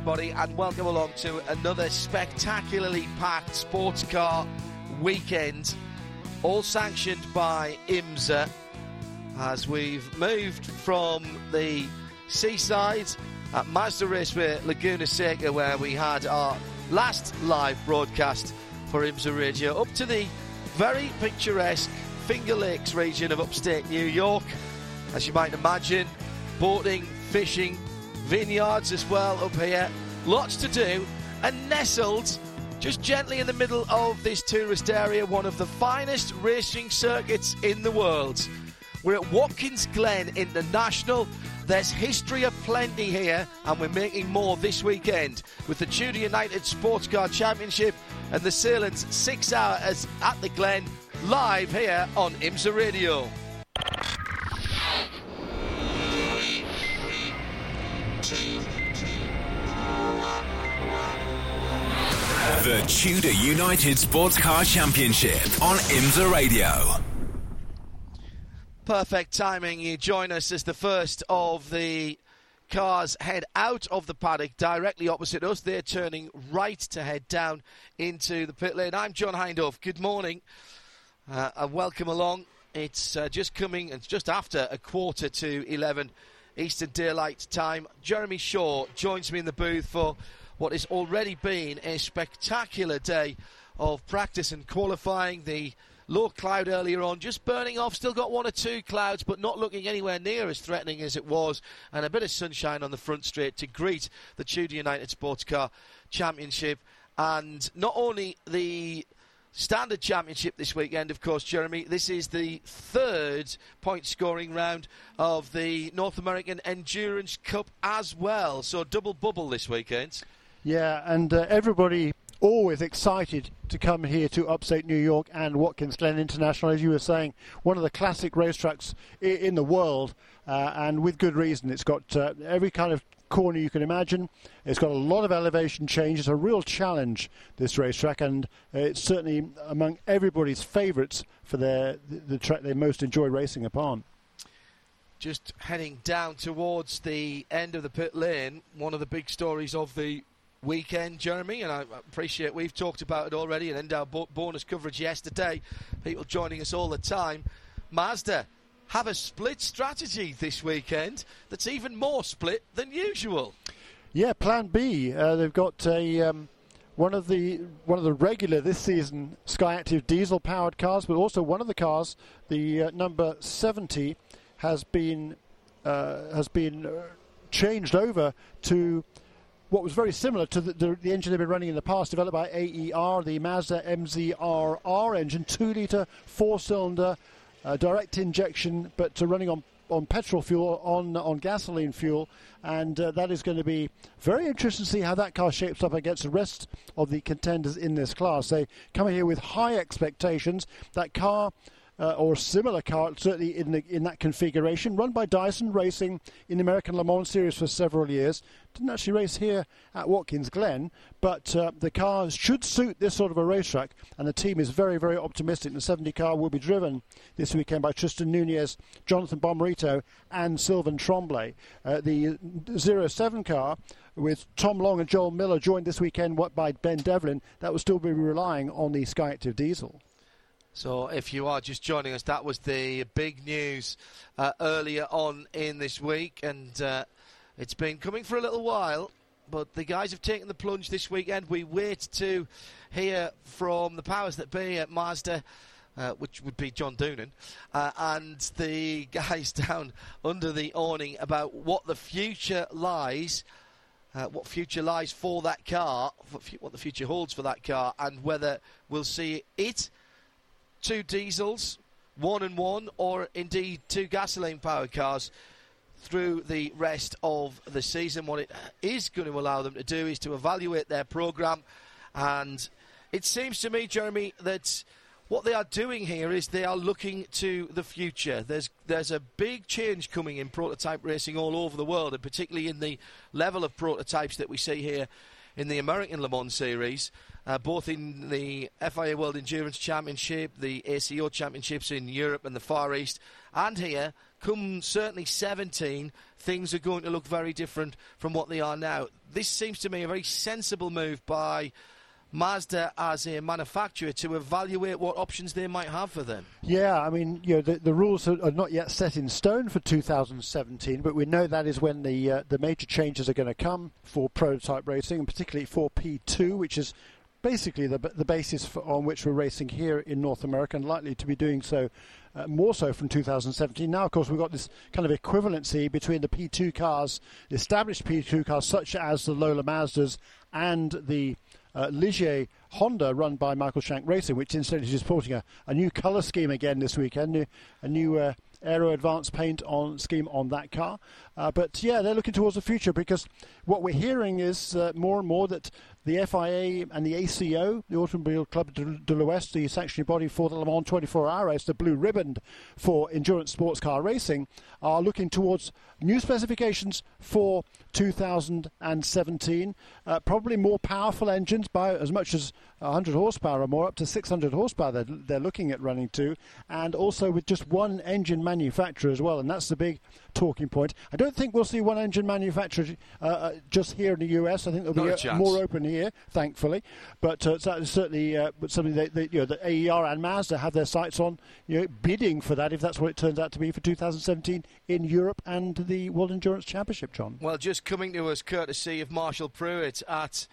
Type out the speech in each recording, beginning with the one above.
Everybody, and welcome along to another spectacularly packed sports car weekend, all sanctioned by IMSA. As we've moved from the seaside at Mazda Raceway Laguna Seca, where we had our last live broadcast for IMSA Radio, up to the very picturesque Finger Lakes region of upstate New York. As you might imagine, boating, fishing, vineyards as well up here. Lots to do, and nestled just gently in the middle of this tourist area, one of the finest racing circuits in the world. We're at Watkins Glen International. There's history aplenty here, and we're making more this weekend with the Tudor United Sports Car Championship and the Sahlen's six hours at the Glen live here on IMSA Radio. The Tudor United Sports Car Championship on IMSA Radio. Perfect timing. You join us as the first of the cars head out of the paddock directly opposite us. They're turning right to head down into the pit lane. I'm John Hindhaugh. Good morning uh, and welcome along. It's uh, just coming, it's just after a quarter to 11 Eastern Daylight Time. Jeremy Shaw joins me in the booth for what has already been a spectacular day of practice and qualifying. The low cloud earlier on just burning off, still got one or two clouds, but not looking anywhere near as threatening as it was, and a bit of sunshine on the front straight to greet the Tudor United Sports Car Championship. And not only the Standard Championship this weekend, of course, Jeremy. This is the third point scoring round of the North American Endurance Cup as well. So, double bubble this weekend. Yeah, and uh, everybody always excited to come here to upstate New York and Watkins Glen International, as you were saying, one of the classic racetracks in the world, uh, and with good reason. It's got uh, every kind of corner you can imagine. It's got a lot of elevation change. It's a real challenge, this racetrack, and uh, it's certainly among everybody's favourites for their, the, the track they most enjoy racing upon. Just heading down towards the end of the pit lane, one of the big stories of the weekend, Jeremy, and I appreciate we've talked about it already and in our bo- bonus coverage yesterday. People joining us all the time. Mazda have a split strategy this weekend that's even more split than usual. Yeah, Plan B. Uh, they've got a um, one of the one of the regular this season Skyactiv diesel powered cars, but also one of the cars, the uh, number 70, has been uh, has been uh, changed over to what was very similar to the, the, the, engine they've been running in the past, developed by AER, the Mazda MZR-R engine, two-litre, four-cylinder, uh, direct injection, but uh, running on on petrol fuel, on on gasoline fuel, and uh, that is going to be very interesting to see how that car shapes up against the rest of the contenders in this class. They come here with high expectations. That car uh, or similar car, certainly in, the, in that configuration, run by Dyson Racing in the American Le Mans Series for several years. Didn't actually race here at Watkins Glen, but uh, the car should suit this sort of a racetrack, and the team is very, very optimistic. The 70 car will be driven this weekend by Tristan Nunez, Jonathan Bomarito, and Sylvain Tremblay. Uh, the 07 car with Tom Long and Joel Miller joined this weekend by Ben Devlin, that will still be relying on the Skyactiv diesel. So, if you are just joining us, that was the big news uh, earlier on in this week, and uh, it's been coming for a little while. But the guys have taken the plunge this weekend. We wait to hear from the powers that be at Mazda. Uh, which would be John Doonan, uh, and the guys down under the awning about what the future lies uh, what future lies for that car, what the future holds for that car, and whether we'll see it two diesels, one and one, or indeed two gasoline powered cars through the rest of the season. What it is going to allow them to do is to evaluate their programme, and it seems to me, Jeremy, that what they are doing here is they are looking to the future. There's there's a big change coming in prototype racing all over the world, and particularly in the level of prototypes that we see here in the American Le Mans series, uh, both in the FIA World Endurance Championship, the ACO Championships in Europe and the Far East, and here. Come certainly 17, things are going to look very different from what they are now. This seems to me a very sensible move by Mazda as a manufacturer to evaluate what options they might have for them. Yeah, I mean, you know, the, the rules are, not yet set in stone for 2017, but we know that is when the uh, the major changes are going to come for prototype racing, and particularly for P2, which is basically the the basis for, on which we're racing here in North America, and likely to be doing so uh, more so from 2017. Now, of course, we've got this kind of equivalency between the P2 cars, established P2 cars, such as the Lola Mazdas and the uh, Ligier Honda, run by Michael Shank Racing, which incidentally is sporting a, a new colour scheme again this weekend, a new uh, aero advanced paint on scheme on that car. Uh, but yeah, they're looking towards the future because what we're hearing is uh, more and more that the FIA and the ACO, the Automobile Club de l'Ouest, the sanctioning body for the Le Mans 24-hour race, the blue ribbon for endurance sports car racing, are looking towards new specifications for 2017. Uh, probably more powerful engines by as much as 100 horsepower or more, up to 600 horsepower. They're, they're looking at running to, and also with just one engine manufacturer as well. And that's the big talking point. I don't think we'll see one engine manufacturer uh, uh just here in the US. I think there'll be more open here, thankfully. But uh, certainly uh, something that, that, you know, that AER and Mazda have their sights on, you know, bidding for that if that's what it turns out to be for 2017 in Europe and the World Endurance Championship, John. Well, just coming to us courtesy of Marshall Pruett at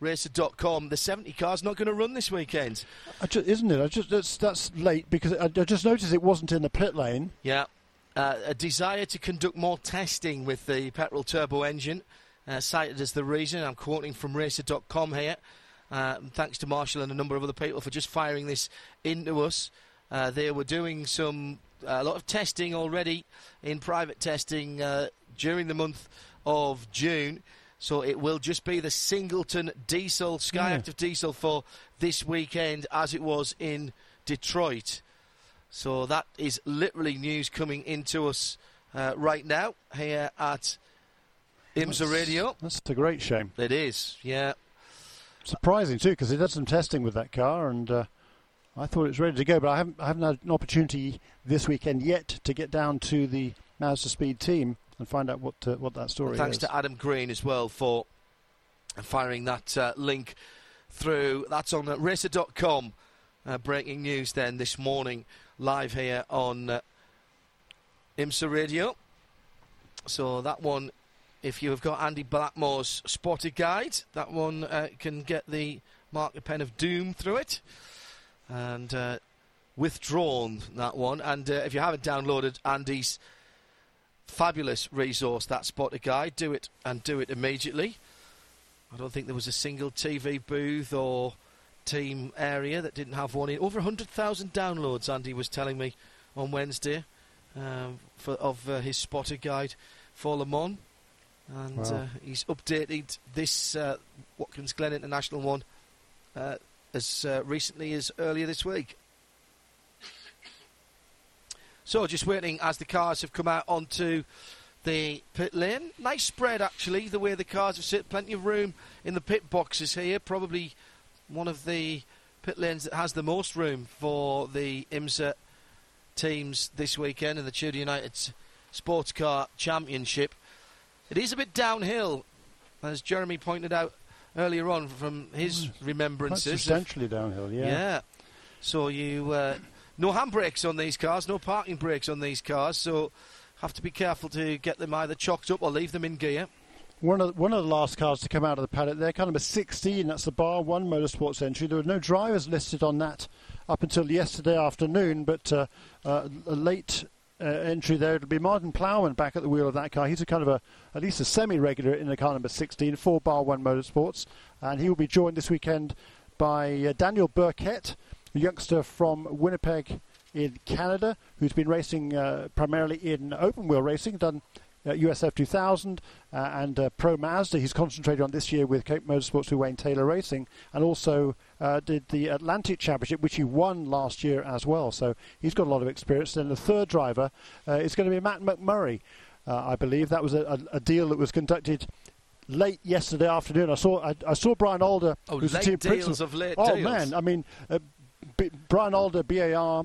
racer.com. The 70 car's not going to run this weekend. Just, isn't it? I just that's, that's late because I, I, just noticed it wasn't in the pit lane. Yeah. Uh, a desire to conduct more testing with the petrol turbo engine, uh, cited as the reason. I'm quoting from racer.com here. Uh, thanks to Marshall and a number of other people for just firing this into us. Uh, they were doing some a lot of testing already in private testing uh, during the month of June. So it will just be the Singleton diesel, Skyactiv yeah. diesel for this weekend as it was in Detroit. So that is literally news coming into us uh, right now here at IMSA that's, Radio. That's a great shame. It is, yeah. Surprising too, because he did some testing with that car, and uh, I thought it was ready to go. But I haven't, I haven't had an opportunity this weekend yet to get down to the Mazda Speed team and find out what uh, what that story thanks is. Thanks to Adam Green as well for firing that uh, link through. That's on uh, racer.com. Uh, breaking news then this morning live here on uh, IMSA Radio. So that one, if you have got Andy Blackmore's spotter guide, that one uh, can get the marker pen of doom through it. And uh, withdrawn that one. And uh, if you haven't downloaded Andy's fabulous resource, that spotter guide, do it and do it immediately. I don't think there was a single TV booth or team area that didn't have one in. Over 100,000 downloads, Andy was telling me on Wednesday um, for, of uh, his spotter guide for Le Mans. And wow. uh, he's updated this uh, Watkins Glen International one uh, as uh, recently as earlier this week. So just waiting as the cars have come out onto the pit lane. Nice spread actually, the way the cars have sit. Plenty of room in the pit boxes here. Probably one of the pit lanes that has the most room for the IMSA teams this weekend in the Tudor United Sports Car Championship. It is a bit downhill, as Jeremy pointed out earlier on from his mm, remembrances. Quite substantially of, downhill, yeah. Yeah. So you uh, no handbrakes on these cars, no parking brakes on these cars, so have to be careful to get them either chocked up or leave them in gear one of one of the last cars to come out of the paddock there, car number 16. That's the Bar One Motorsports entry. There were no drivers listed on that up until yesterday afternoon, but uh, uh, late uh, entry there. It'll be Martin Plowman back at the wheel of that car. He's a kind of a at least a semi-regular in the car number 16 for Bar One Motorsports, and he will be joined this weekend by uh, Daniel Burkett, a youngster from Winnipeg in Canada, who's been racing uh, primarily in open wheel racing, done uh, USF 2000 uh, and uh, Pro Mazda. He's concentrated on this year with Cape Motorsports with Wayne Taylor Racing, and also uh, did the Atlantic Championship, which he won last year as well. So he's got a lot of experience. Then the third driver uh, is going to be Matt McMurry, uh, I believe. That was a, a, deal that was conducted late yesterday afternoon. I saw I, I saw Brian Alder, oh, who's the team deals principal. of late oh deals. man, I mean. B- Brian Alder, BAR,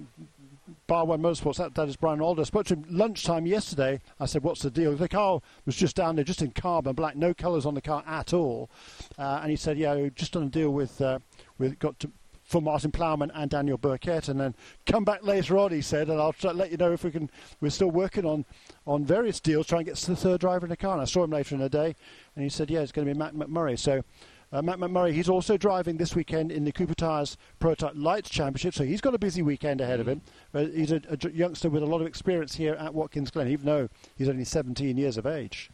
Bar Motorsports, that, that is Brian Alder. I spoke to him lunchtime yesterday. I said, What's the deal? The car was just down there, just in carbon black, no colours on the car at all. Uh, and he said, Yeah, just done a deal with, uh, with got to, for Martin Plowman and Daniel Burkett, and then come back later on. He said, and I'll try, let you know if we can. We're still working on on various deals, trying to get the third driver in the car. And I saw him later in the day, and he said, "Yeah, it's going to be Matt McMurry." So uh, Matt McMurry, he's also driving this weekend in the Cooper Tires Prototype Lights Championship, so he's got a busy weekend ahead of him. But he's a, a youngster with a lot of experience here at Watkins Glen, even though he's only 17 years of age.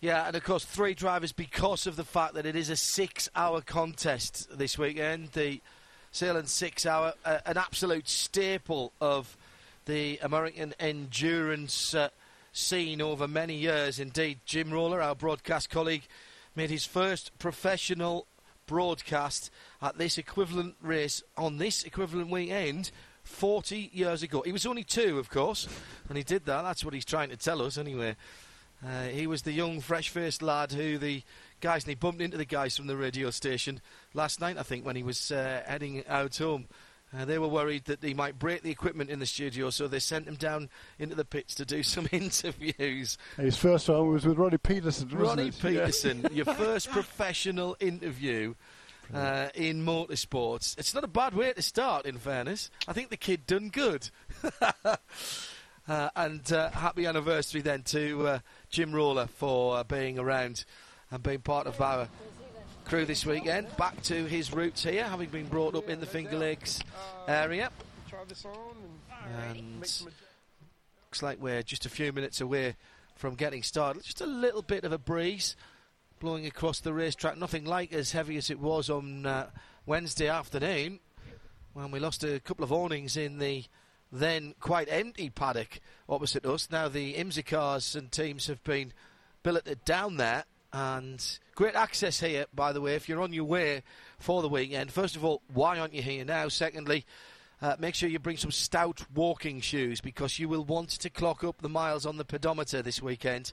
Yeah, and of course, three drivers because of the fact that it is a six hour contest this weekend. The Sahlen six hour, uh, an absolute staple of the American endurance uh, scene over many years. Indeed, Jim Roller, our broadcast colleague, made his first professional broadcast at this equivalent race on this equivalent weekend 40 years ago. He was only two, of course, and he did that. That's what he's trying to tell us, anyway. Uh, he was the young, fresh faced lad who the guys, and he bumped into the guys from the radio station last night, I think, when he was uh, heading out home. Uh, they were worried that he might break the equipment in the studio, so they sent him down into the pits to do some interviews. His first one was with Ronnie Peterson. Ronnie it? Peterson, yeah. your first professional interview uh, in motorsports. It's not a bad way to start, in fairness. I think the kid done good. uh, and uh, happy anniversary then to uh, Jim Roller for uh, being around and being part of our crew this weekend. Back to his roots here, having been brought up in the Finger Lakes area. And looks like we're just a few minutes away from getting started. Just a little bit of a breeze blowing across the racetrack. Nothing like as heavy as it was on uh, Wednesday afternoon when we lost a couple of awnings in the then quite empty paddock opposite us. Now the IMSA cars and teams have been billeted down there and great access here, by the way, if you're on your way for the weekend. First of all, why aren't you here now? Secondly, uh, make sure you bring some stout walking shoes because you will want to clock up the miles on the pedometer this weekend.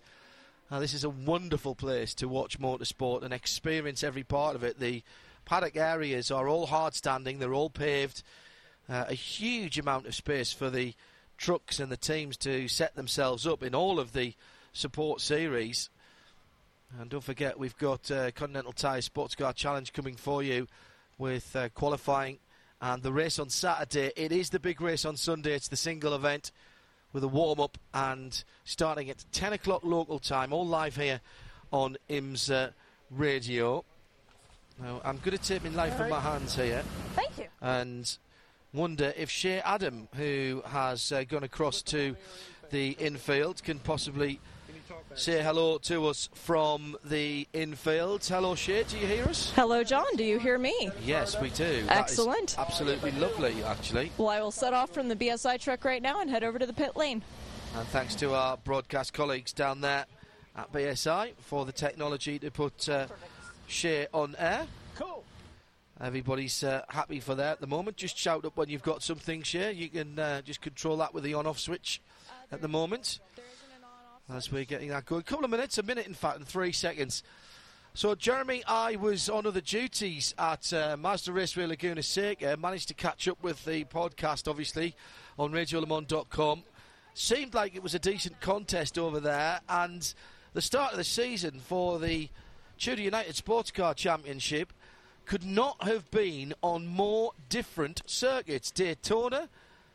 Uh, this is a wonderful place to watch motorsport and experience every part of it. The paddock areas are all hard standing, they're all paved. Uh, a huge amount of space for the trucks and the teams to set themselves up in all of the support series. And don't forget, we've got uh, Continental Tire Sports Car Challenge coming for you with uh, qualifying and the race on Saturday. It is the big race on Sunday. It's the single event with a warm up and starting at 10 o'clock local time, all live here on IMSA Radio. Now, I'm going to take my life in my hands here. Thank you. And wonder if Shea Adam, who has uh, gone across to the infield, can possibly say hello to us from the infield. Hello, Shea, do you hear us? Hello, John, do you hear me? Yes, we do. Excellent. absolutely lovely, actually. Well, I will set off from the BSI truck right now and head over to the pit lane. And thanks to our broadcast colleagues down there at BSI for the technology to put uh, Shea on air. Cool. Everybody's uh, happy for that at the moment. Just shout up when you've got something, Shea. You can uh, just control that with the on-off switch at the moment as we're getting that going. A couple of minutes, a minute in fact, and three seconds. So, Jeremy, I was on other duties at uh, Mazda Raceway Laguna Seca. Managed to catch up with the podcast, obviously, on RadioLeMans.com. Seemed like it was a decent contest over there, and the start of the season for the Tudor United Sports Car Championship could not have been on more different circuits. Daytona,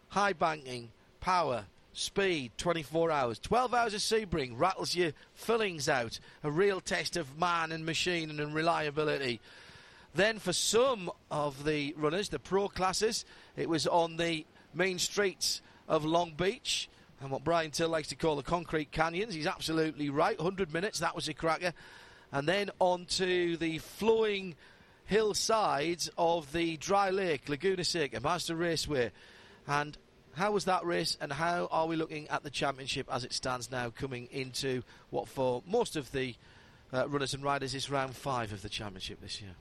high banking, power, speed, 24 hours. 12 hours of Sebring rattles your fillings out. A real test of man and machine and reliability. Then for some of the runners, the pro classes, it was on the main streets of Long Beach. and what Brian Till likes to call the concrete canyons. He's absolutely right. 100 minutes, that was a cracker. And then on to the flowing hillsides of the dry lake, Laguna Seca, Mazda Raceway. And how was that race, and how are we looking at the championship as it stands now, coming into what for most of the uh, runners and riders is round five of the championship this year?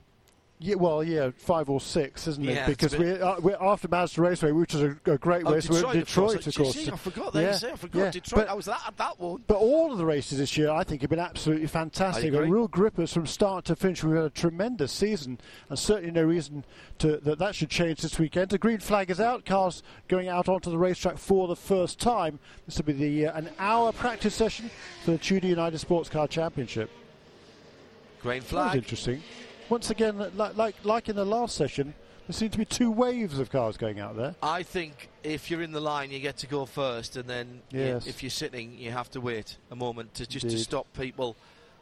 Yeah, well, yeah, five or six, isn't it? Because we're, uh, we're after Mazda Raceway, which is a, a great Oh, race. Detroit, we're at Detroit, of course. of course. Gee, I forgot. There you say, I forgot yeah. Detroit. But, I was that at that one. but all of the races this year, I think, have been absolutely fantastic. Agree. Real grippers from start to finish. We've had a tremendous season, and certainly no reason to, that that should change this weekend. The green flag is out. Cars going out onto the racetrack for the first time. This will be the uh, an hour practice session for the Tudor United Sports Car Championship. Green That was flag. interesting. Once again, like, like like in the last session, there seem to be two waves of cars going out there. I think if you're in the line, you get to go first, and then you- Yes. if you're sitting, you have to wait a moment to just to stop people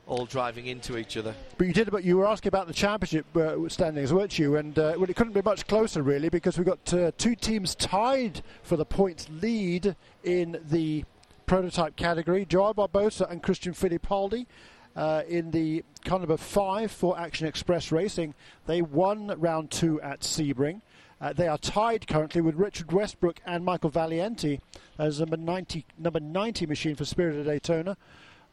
all driving into each other. But you did. But you were asking about the championship uh, standings, weren't you? And uh, well, it couldn't be much closer, really, because we've got uh, two teams tied for the points lead in the prototype category: Joao Barbosa and Christian Fittipaldi. Uh, in the car number five for Action Express Racing, they won round two at Sebring. Uh, they are tied currently with Richard Westbrook and Michael Valiante as number 90, number 90 machine for Spirit of Daytona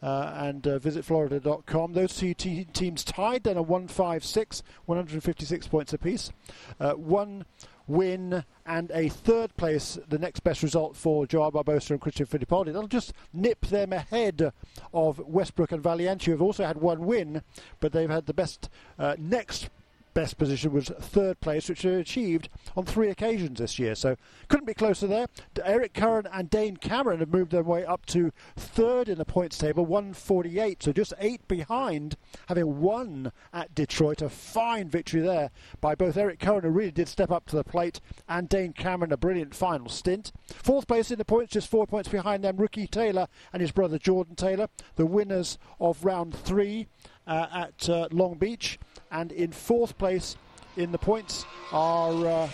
uh, and uh, visit florida.com. Those two te- teams tied then a 156, 156 points apiece. Uh, one win and a third place, the next best result for Joao Barbosa and Christian Fittipaldi. That'll just nip them ahead of Westbrook and Valiante, who have also had one win, but they've had the best uh, next best position was third place, which they achieved on three occasions this year. So couldn't be closer there. Eric Curran and Dane Cameron have moved their way up to third in the points table, 148. So just eight behind, having won at Detroit. A fine victory there by both Eric Curran, who really did step up to the plate, and Dane Cameron, a brilliant final stint. Fourth place in the points, just four points behind them, Ricky Taylor and his brother Jordan Taylor, the winners of round three at uh, Long Beach. And in fourth place in the points are uh,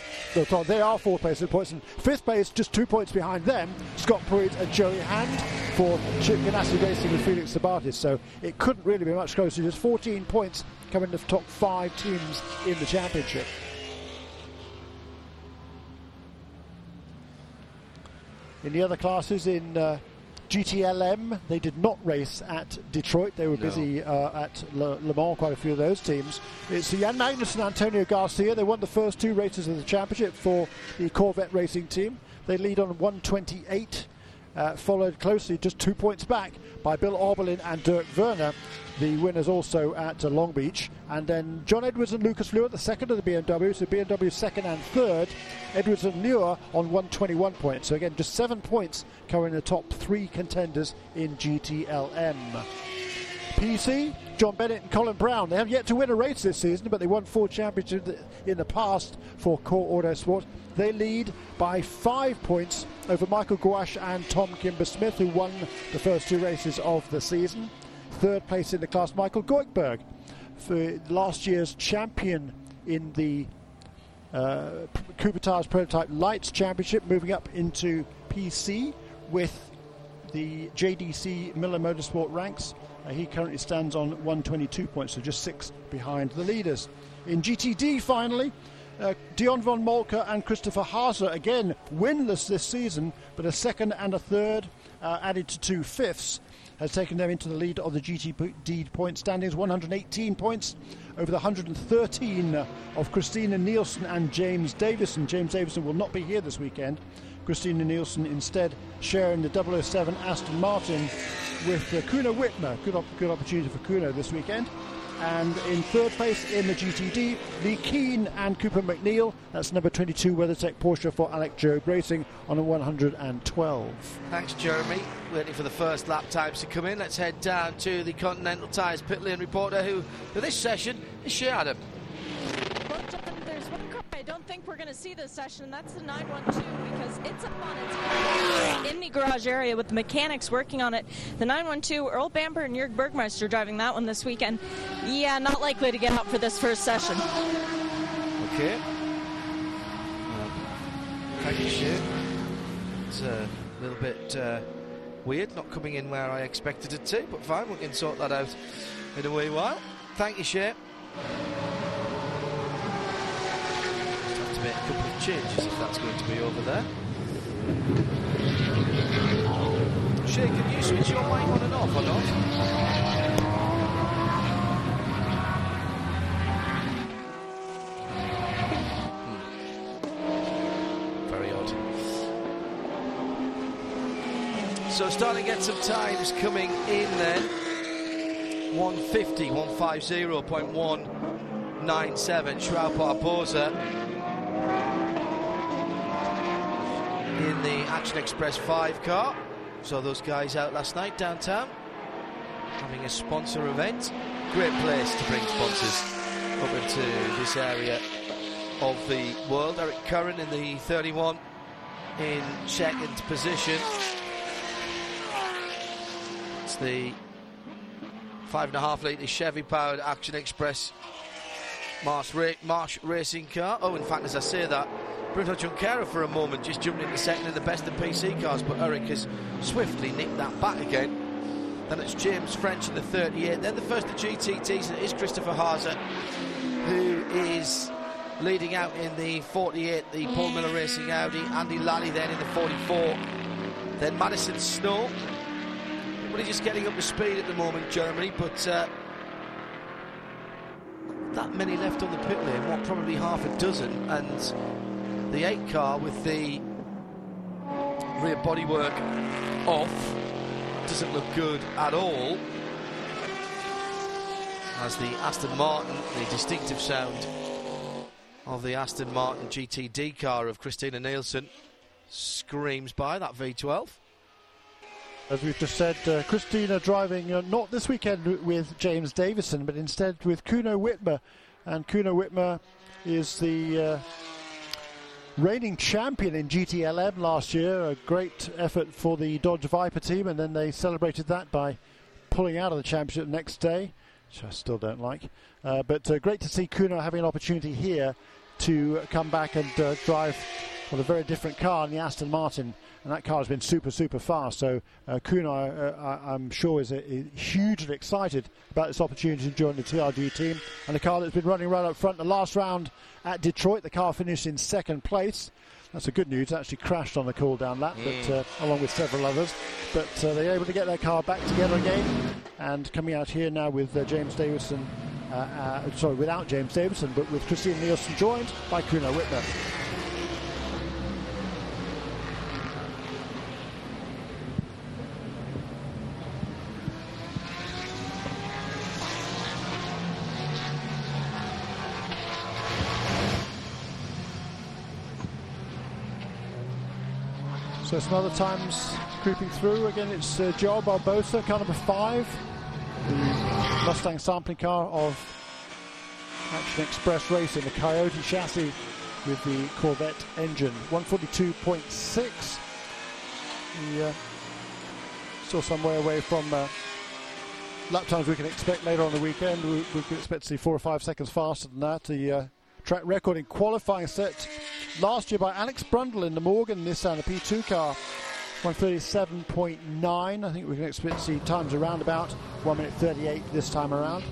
they are fourth place in points. And fifth place just two points behind them Scott Pruett and Joey Hand for Chip Ganassi Racing with Felix Sabates. So it couldn't really be much closer. Just 14 points coming to the top five teams in the championship. In the other classes in uh, GTLM, they did not race at Detroit. They were No. busy uh, at Le, Le Mans, quite a few of those teams. It's Jan Magnussen and Antonio Garcia. They won the first two races of the championship for the Corvette racing team. They lead on 128, uh, followed closely just two points back by Bill Auberlen and Dirk Werner, the winners also at Long Beach. And then John Edwards and Lucas Luhr at the second of the BMW, so BMW second and third. Edwards and Luhr on 121 points. So again, just seven points covering the top three contenders in GTLM. PC, John Bennett and Colin Braun. They have yet to win a race this season, but they won four championships in the past for Core Auto Sport. They lead by five points over Michael Guasch and Tom Kimber Smith, who won the first two races of the season. Third place in the class, Michael Goikhberg, for last year's champion in the uh, Prototype Lights Championship, moving up into PC with the JDC Miller Motorsport ranks. Uh, he currently stands on 122 points, so just six behind the leaders. In GTD, finally, uh, Dion von Moltke and Christopher Haase, again winless this season, but a second and a third uh, added to two fifths has taken them into the lead of the GTD point standings, 118 points over the 113 of Christina Nielsen and James Davison. James Davison will not be here this weekend. Christina Nielsen instead sharing the 007 Aston Martin with uh, Kuno Wittmer. Good, op- good opportunity for Kuno this weekend. And in third place in the GTD, Leh Keen and Cooper MacNeil. That's number 22 WeatherTech Porsche for Alex Job Racing on a 112. Thanks, Jeremy. Waiting for the first lap times to come in. Let's head down to the Continental Tires pit lane reporter who, for this session, is Shea Adam. Don't think we're going to see this session, that's the 912 because it's up on its in the garage area with the mechanics working on it. The 912, Earl Bamber and Jörg Bergmeister driving that one this weekend. Yeah, not likely to get out for this first session. Okay. Um, thank you, Shea. It's uh, A little bit uh, weird, not coming in where I expected it to, but fine, we can sort that out in a wee while. Thank you, Shea. To make a couple of changes if that's going to be over there. Shea, can you switch your mic on and off or not? Hmm. Very odd. So starting to get some times coming in then. 150, 150.197. Joao Barbosa in the Action Express 5 car. Saw those guys out last night downtown having a sponsor event. Great place to bring sponsors up into this area of the world. Eric Curran in the 31 in second position. It's the five and a half litre Chevy powered Action Express Marsh, Ra- Marsh racing car. Oh, in fact, as I say that, Bruno Junqueira for a moment just jumped into second in the best of PC cars, but Eric has swiftly nicked that back again. Then it's James French in the 38. Then the first of GTDs is Christopher Haase, who is leading out in the 48, the Paul Miller Racing Audi. Andy Lally then in the 44. Then Madison Snow. Everybody just getting up to speed at the moment, Jeremy, but uh, that many left on the pit lane, what, probably half a dozen, and the 8 car with the rear bodywork off doesn't look good at all. As the Aston Martin, the distinctive sound of the Aston Martin GTD car of Christina Nielsen screams by that V12. As we've just said, uh, Christina driving uh, not this weekend with James Davison, but instead with Kuno Wittmer. And Kuno Wittmer is the uh, reigning champion in GTLM last year. A great effort for the Dodge Viper team, and then they celebrated that by pulling out of the championship the next day, which I still don't like. Uh, but uh, great to see Kuno having an opportunity here to come back and uh, drive with a very different car in the Aston Martin. And that car has been super, super fast. So uh, Kuno, uh, I, I'm sure, is, uh, is hugely excited about this opportunity to join the TRG team. And the car that's been running right up front. The last round at Detroit, the car finished in second place. That's a good news. It actually crashed on the cool down lap, but uh, along with several others. But uh, they're able to get their car back together again. And coming out here now with uh, James Davison, uh, uh, sorry, without James Davison, but with Christine Nielsen joined by Kuno Wittmer. Some other times creeping through. Again, it's uh, Joao Barbosa, car number five. The Mustang sampling car of Action Express Racing, the Coyote chassis with the Corvette engine. 142.6. The, uh, still some way away from uh, lap times we can expect later on the weekend. We, we can expect to see four or five seconds faster than that. The uh, track record in qualifying set last year by Alex Brundle in the Morgan Nissan, the P2 car. 137.9. I think we can expect to see times around about 1 minute 38 this time around.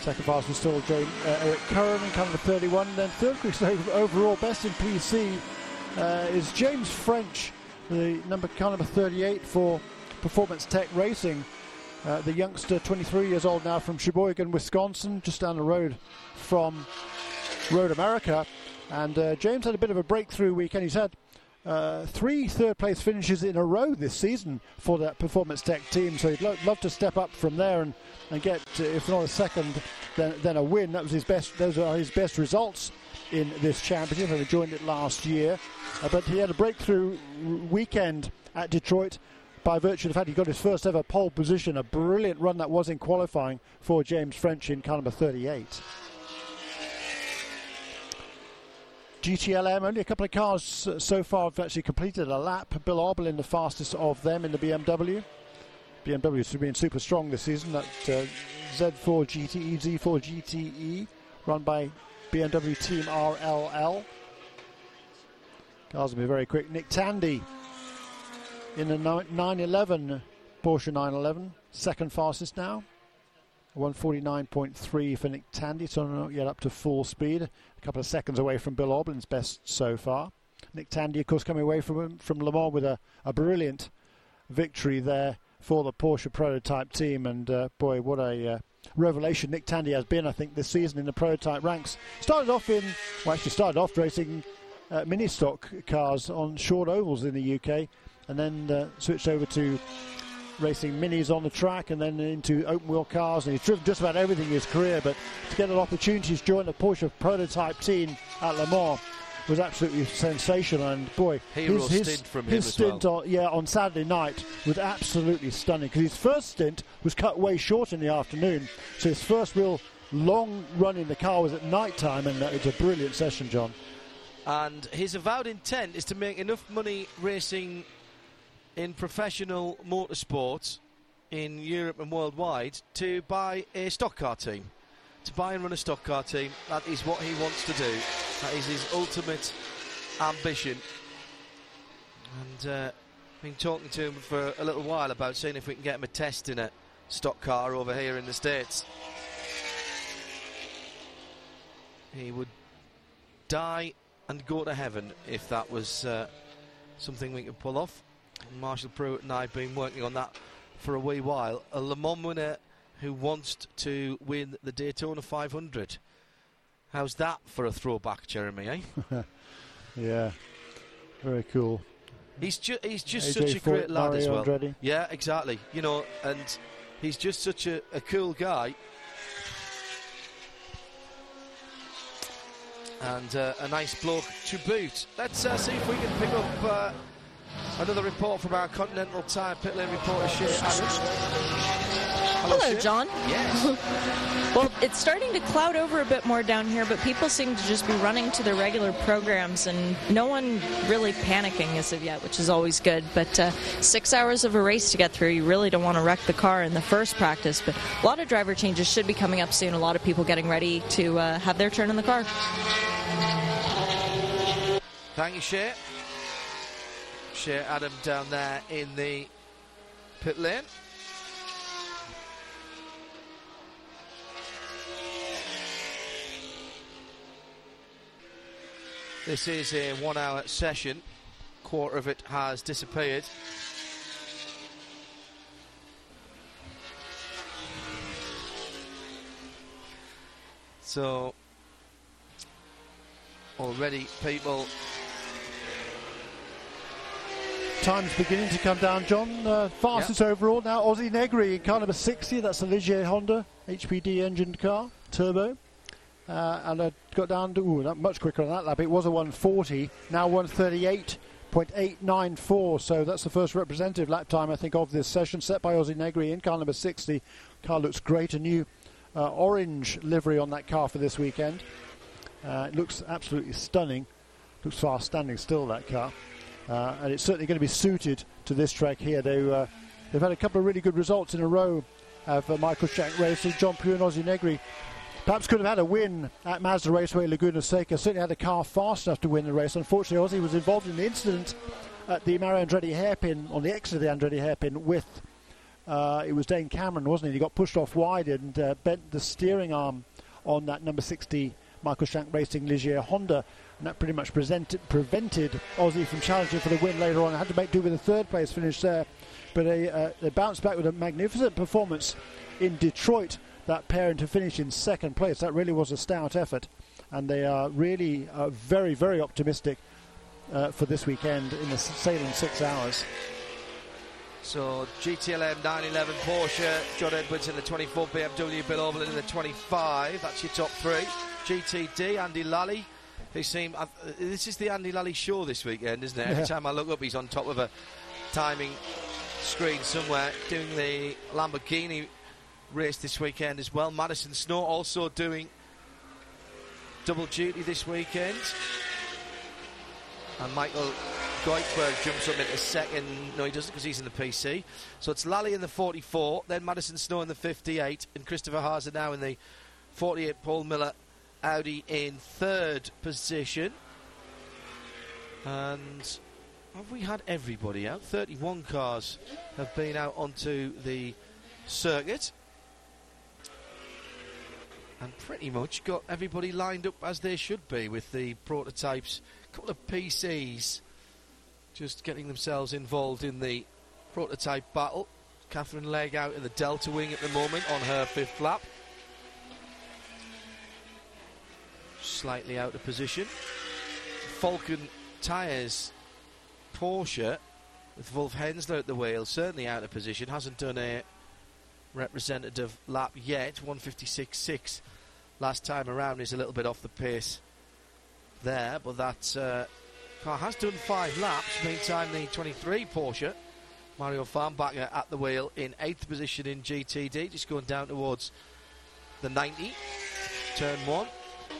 Second fast was still Joe, uh, Eric Curran in car number 31. And then third quickest overall, best in PC, uh, is James French, the number car number 38 for Performance Tech Racing. Uh, the youngster, 23 years old now, from Sheboygan, Wisconsin, just down the road from Road America. And uh, James had a bit of a breakthrough weekend. He's had uh, three third place finishes in a row this season for that Performance Tech team. So he'd lo- love to step up from there and, and get, uh, if not a second, then, then a win. That was his best. Those are his best results in this championship. Having joined it last year, uh, but he had a breakthrough weekend at Detroit by virtue of the fact he got his first ever pole position. A brilliant run that was in qualifying for James French in car number 38. GTLM, only a couple of cars so far have actually completed a lap. Bill Auberlen, the fastest of them in the BMW. BMW has been super strong this season. That uh, Z4 GTE, Z4 GTE, run by BMW Team RLL. Cars will be very quick. Nick Tandy in the 911 Porsche 911, second fastest now. 149.3 for Nick Tandy, so not yet up to full speed. A couple of seconds away from Bill Auberlen's best so far. Nick Tandy, of course, coming away from from Le Mans with a, a brilliant victory there for the Porsche prototype team. And uh, boy, what a uh, revelation Nick Tandy has been, I think, this season in the prototype ranks. Started off in, well, actually started off racing uh, mini stock cars on short ovals in the UK, and then uh, switched over to racing minis on the track and then into open wheel cars. And he's driven just about everything in his career, but to get an opportunity to join the Porsche prototype team at Le Mans was absolutely sensational. And boy, his, his, stint from his stint well. on, yeah, on Saturday night was absolutely stunning because his first stint was cut way short in the afternoon. So his first real long run in the car was at night time, and uh, it's a brilliant session, John. And his avowed intent is to make enough money racing in professional motorsports in Europe and worldwide to buy a stock car team. To buy and run a stock car team, that is what he wants to do. That is his ultimate ambition. And uh, been talking to him for a little while about seeing if we can get him a test in a stock car over here in the States. He would die and go to heaven if that was uh, something we could pull off. Marshall Pruett and I have been working on that for a wee while. A Le Mans winner who wants to win the Daytona 500. How's that for a throwback, Jeremy? Eh? yeah, very cool. He's, ju- he's just such a great lad Mario as well. Andretti. Yeah, exactly. You know, and he's just such a, a cool guy. And uh, a nice bloke to boot. Let's uh, see if we can pick up uh, another report from our Continental Tire pit lane reporter, Shea Adams. Hello, Shea. John. Yes. Well, it's starting to cloud over a bit more down here, but people seem to just be running to their regular programs, and no one really panicking as of yet, which is always good. But uh, six hours of a race to get through, you really don't want to wreck the car in the first practice. But a lot of driver changes should be coming up soon. A lot of people getting ready to uh, have their turn in the car. Thank you, Shea. Shea Adam down there in the pit lane. This is a one hour session. Quarter of it has disappeared. So already people Time's beginning to come down, John. Uh, fastest overall now. Aussie Negri in car number 60. That's a Ligier Honda HPD engined car, turbo. Uh, and uh, got down to ooh, not much quicker on that lap. It was a 140, now 138.894. So that's the first representative lap time, I think, of this session, set by Aussie Negri in car number 60. Car looks great. A new uh, orange livery on that car for this weekend. Uh, it looks absolutely stunning. Looks fast standing still, that car. Uh, and it's certainly going to be suited to this track here. They, uh, they've had a couple of really good results in a row uh, Michael Shank Racing, John Pew and Aussie Negri. Perhaps could have had a win at Mazda Raceway Laguna Seca. Certainly had a car fast enough to win the race. Unfortunately, Aussie was involved in the incident at the Mario Andretti hairpin, on the exit of the Andretti hairpin, with uh, it was Dane Cameron, wasn't he? He got pushed off wide and uh, bent the steering arm on that number 60 Michael Shank Racing Ligier Honda and that pretty much prevented Aussie from challenging for the win later on. I had to make do with a third place finish there, but they, uh, they bounced back with a magnificent performance in Detroit. That pairing to finish in second place. That really was a stout effort, and they are really uh, very, very optimistic uh, for this weekend in the Sahlen six hours. So GTLM 911 Porsche, John Edwards in the 24, BMW Bill Auberlen in the 25. That's your top three. GTD, Andy Lally, who seem. Uh, this is the Andy Lally show this weekend, isn't it? Every Yeah. time I look up, he's on top of a timing screen somewhere doing the Lamborghini race this weekend as well. Madison Snow also doing double duty this weekend. And Michael Goikhberg jumps up into second. No, he doesn't because he's in the PC. So it's Lally in the 44, then Madison Snow in the 58, and Christopher Haase now in the 48. Paul Miller Audi in third position. And have we had everybody out? 31 cars have been out onto the circuit. And pretty much got everybody lined up as they should be with the prototypes. A couple of PCs just getting themselves involved in the prototype battle. Katherine Legge out in the Delta wing at the moment on her fifth lap. Slightly out of position. Falken tyres Porsche with Wolf Henzler at the wheel, certainly out of position, hasn't done a representative lap yet. 156.6 last time around is a little bit off the pace there, but that uh, car has done five laps. Meantime, the 23 Porsche, Mario Farnbacher at the wheel in eighth position in GTD, just going down towards the 90, turn one.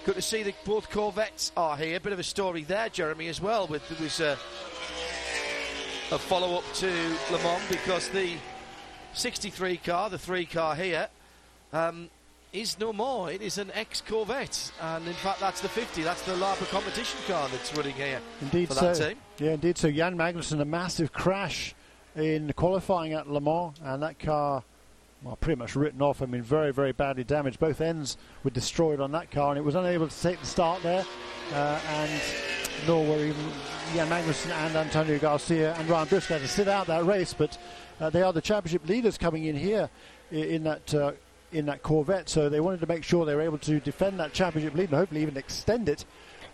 Good to see that both Corvettes are here. A Bit of a story there, Jeremy, as well. With there was a, a follow up to Le Mans because the 63 car, the three car here, um, is no more. It is an ex Corvette, and in fact, that's the 50. That's the Larbre competition car that's running here indeed for so. that team. Yeah, indeed. So Jan Magnussen, a massive crash in qualifying at Le Mans, and that car, well, pretty much written off. I mean, very, very badly damaged. Both ends were destroyed on that car, and it was unable to take the start there. Uh, and nor were even Jan Magnussen and Antonio Garcia and Ryan Briscoe to sit out that race. But uh, they are the championship leaders coming in here i- in that. Uh, in that Corvette, so they wanted to make sure they were able to defend that championship lead and hopefully even extend it.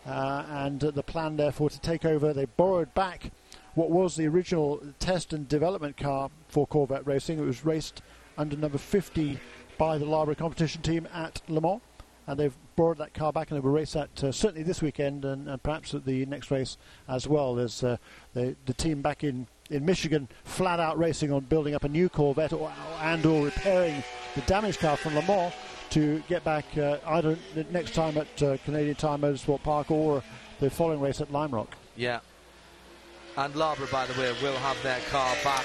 Uh, and the plan, therefore, to take over, they borrowed back what was the original test and development car for Corvette racing. It was raced under number 50 by the Larbre competition team at Le Mans, and they've borrowed that car back and they will race that uh, certainly this weekend and, and perhaps at the next race as well. There's uh, the, the team back in, in Michigan flat out racing on building up a new Corvette or, and or repairing the damaged car from Le Mans to get back uh, either the next time at uh, Canadian Tire Motorsport Park or the following race at Lime Rock. Yeah. And Larbre, by the way, will have their car back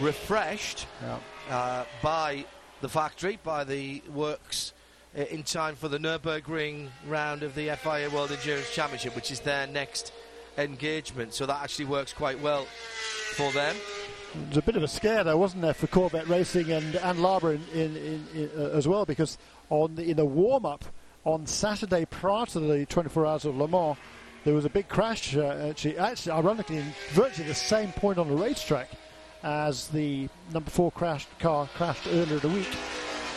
refreshed Yeah. Uh, by the factory, by the works, uh, in time for the Nürburgring round of the FIA World Endurance Championship, which is their next engagement. So that actually works quite well for them. There's a bit of a scare, though, wasn't there, for Corvette Racing and and Larbre in, in, in, uh, as well, because on the, in the warm up on Saturday prior to the 24 Hours of Le Mans, there was a big crash. Uh, actually, actually, ironically, in virtually the same point on the racetrack as the number four crashed car crashed earlier in the week.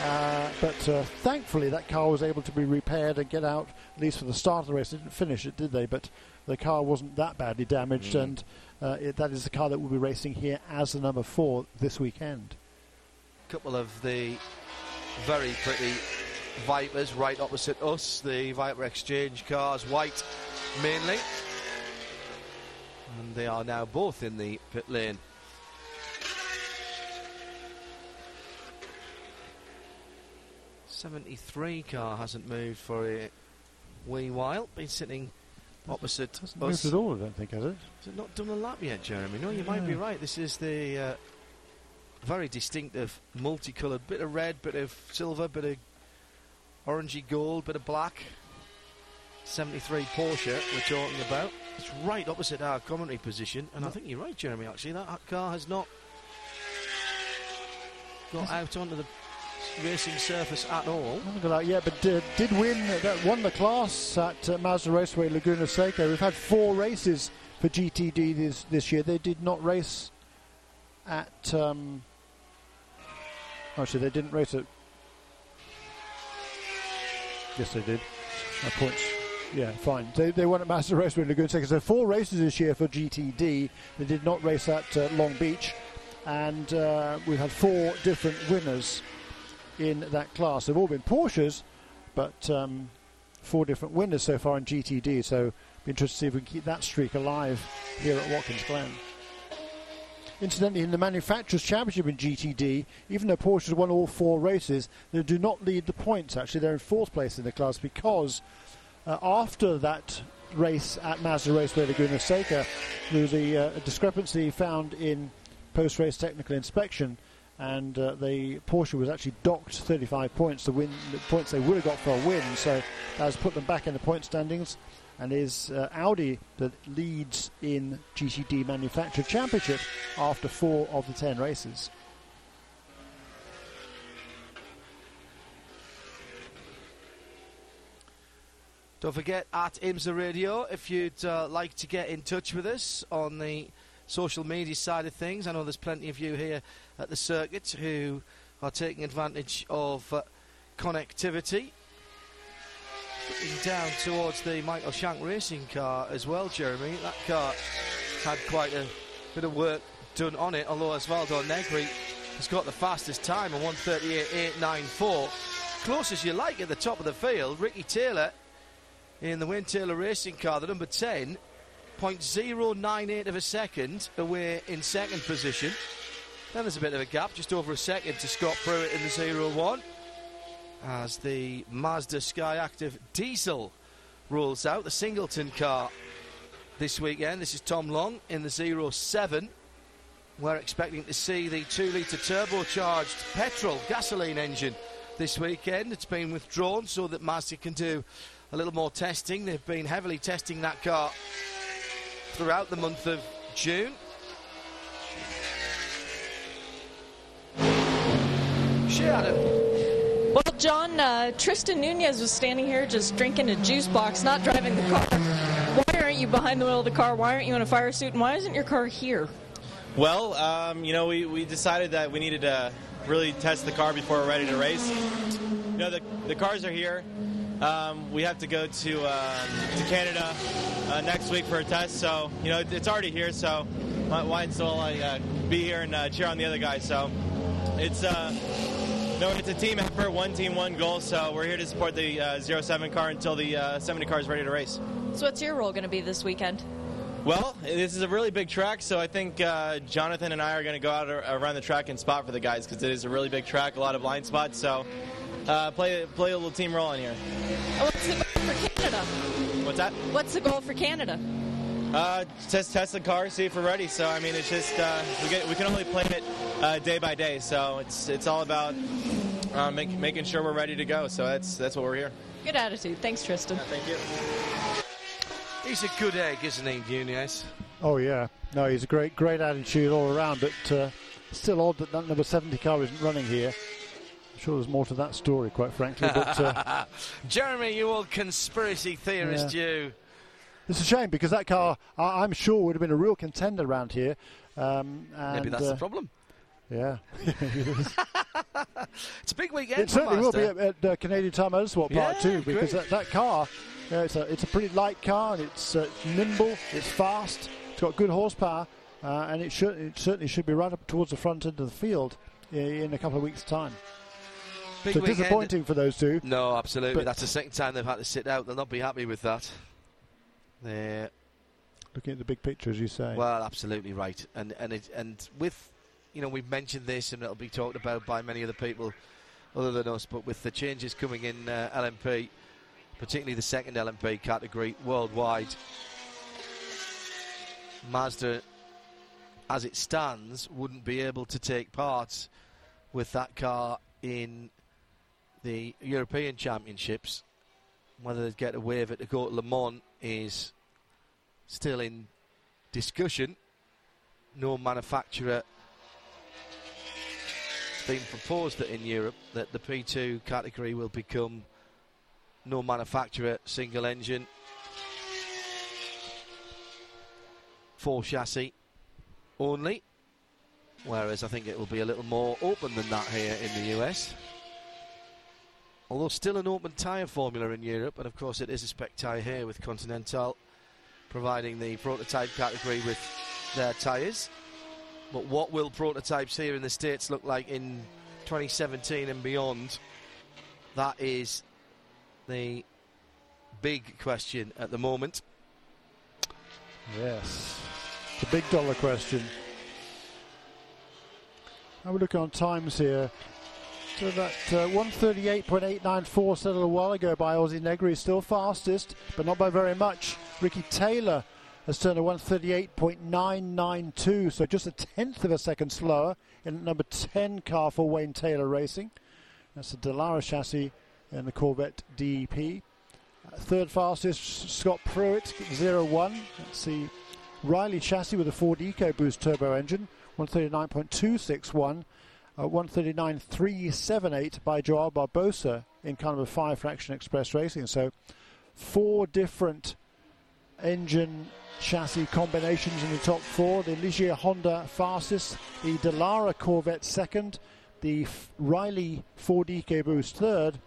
Uh, but uh, thankfully, that car was able to be repaired and get out at least for the start of the race. They didn't finish it, did they? But the car wasn't that badly damaged, and uh, it, that is the car that will be racing here as the number four this weekend. A couple of the very pretty Vipers right opposite us, the Viper Exchange cars, white mainly. And they are now both in the pit lane. Seventy-three car hasn't moved for a wee while. Been sitting opposite Hasn't us. moved at all, I don't think, has it? Has it not done a lap yet, Jeremy? No, you might be right. This is the uh, very distinctive, multicoloured bit of red, bit of silver, bit of orangey gold, bit of black. 73 Porsche we're talking about. It's right opposite our commentary position, and I think you're right, Jeremy. Actually, that car has not got out onto the racing surface at all. Haven't got out yet, but uh, did win that won the class at uh, Mazda Raceway Laguna Seca. We've had four races for GTD this this year. They did not race at. Um, actually, they didn't race at. Yes, they did. My points. Yeah, fine. They, they won at Mazda Raceway Laguna Seca. So four races this year for GTD. They did not race at uh, Long Beach, and uh, we've had four different winners in that class. They've all been Porsches, but um, four different winners so far in GTD. So be interested to see if we can keep that streak alive here at Watkins Glen. Incidentally, in the Manufacturers' Championship in GTD, even though Porsches won all four races, they do not lead the points. Actually, they're in fourth place in the class because uh, after that race at Mazda Raceway Laguna Seca, there was a, uh, a discrepancy found in post-race technical inspection, and uh, the Porsche was actually docked 35 points, the win, the points they would have got for a win. So that has put them back in the point standings, and is uh, Audi that leads in GTD Manufacturer Championship after four of the ten races. Don't forget at IMSA Radio if you'd uh, like to get in touch with us on the social media side of things. I know there's plenty of you here at the circuit who are taking advantage of uh, connectivity. Looking down towards the Michael Shank racing car as well, Jeremy. That car had quite a bit of work done on it, although Osvaldo Negri has got the fastest time, a 138.894. Close as you like at the top of the field. Ricky Taylor in the Wayne Taylor racing car, the number 10, 0.098 of a second away in second position. Then there's a bit of a gap, just over a second to Scott Pruett in the 0 1 as the Mazda Skyactiv diesel rolls out. The Singleton car this weekend. This is Tom Long in the 0 7. We're expecting to see the 2 litre turbocharged petrol gasoline engine this weekend. It's been withdrawn so that Mazda can do a little more testing. They've been heavily testing that car throughout the month of June. Adam. Well, John, uh, Tristan Nunez was standing here just drinking a juice box, not driving the car. Why aren't you behind the wheel of the car? Why aren't you in a fire suit? And why isn't your car here? Well, um, you know, we, we decided that we needed to really test the car before we're ready to race. You know, the, the cars are here. Um, we have to go to uh, to Canada uh, next week for a test, so you know it's already here. So why still uh, be here and uh, cheer on the other guys? So it's uh, no, it's a team effort, one team, one goal. So we're here to support the uh, 07 car until the uh, 70 car is ready to race. So what's your role going to be this weekend? Well, this is a really big track, so I think uh, Jonathan and I are going to go out around the track and spot for the guys because it is a really big track, a lot of blind spots. So uh, play play a little team role in here. What's the goal for Canada? What's that? What's the goal for Canada? Uh, test test the car, see if we're ready. So I mean, it's just uh, we get we can only plan it uh, day by day. So it's it's all about uh, make, making sure we're ready to go. So that's that's what we're here. Good attitude. Thanks, Tristan. Yeah, thank you. He's a good egg, isn't he, Nunez? Oh yeah, no, he's a great great attitude all around. But uh, still odd that that number 70 car isn't running here I'm sure there's more to that story, quite frankly. But uh, Jeremy, you old conspiracy theorist, yeah. you. It's a shame because that car, I- am sure, would have been a real contender around here. Um, and, Maybe that's uh, the problem. Yeah. it's a big weekend. It certainly will be at, at uh, Canadian Tire Motorsport Park Yeah, 2 because that, that car, uh, it's, a, it's a pretty light car and it's uh, nimble, it's fast, it's got good horsepower, uh, and it, should, it certainly should be right up towards the front end of the field in, in a couple of weeks' time. Big so weekend. disappointing for those two. No, absolutely. That's the second time they've had to sit out. They'll not be happy with that. They're Looking at the big picture, as you say. Well, absolutely right, and and it, and with, you know, we've mentioned this, and it'll be talked about by many other people, other than us. But with the changes coming in uh, LMP, particularly the second LMP category worldwide, Mazda, as it stands, wouldn't be able to take part with that car in the European Championships. Whether they'd get a it to go to Le Mans is still in discussion. No manufacturer it's been proposed that in Europe that the P2 category will become no manufacturer single engine four chassis only whereas I think it will be a little more open than that here in the US although still an open tyre formula in Europe and of course it is a spec tyre here with Continental providing the prototype category with their tyres. But what will prototypes here in the States look like in 2017 and beyond? That is the big question at the moment. Yes. The big dollar question. Have a look on times here. So that uh, 138.894 said a little while ago by Ozzie Negri is still fastest, but not by very much. Ricky Taylor has turned a 138.992, so just a tenth of a second slower in number 10 car for Wayne Taylor Racing. That's the Dallara chassis and the Corvette DEP. Uh, third fastest, Scott Pruett, 0-1. Let's see, Riley chassis with a Ford EcoBoost turbo engine, 139.261. Uh, 139.378 by Joao Barbosa in kind of a five fraction express racing. So, four different engine chassis combinations in the top four. The Ligier Honda fastest, the Dallara Corvette second, the Riley Ford EcoBoost third,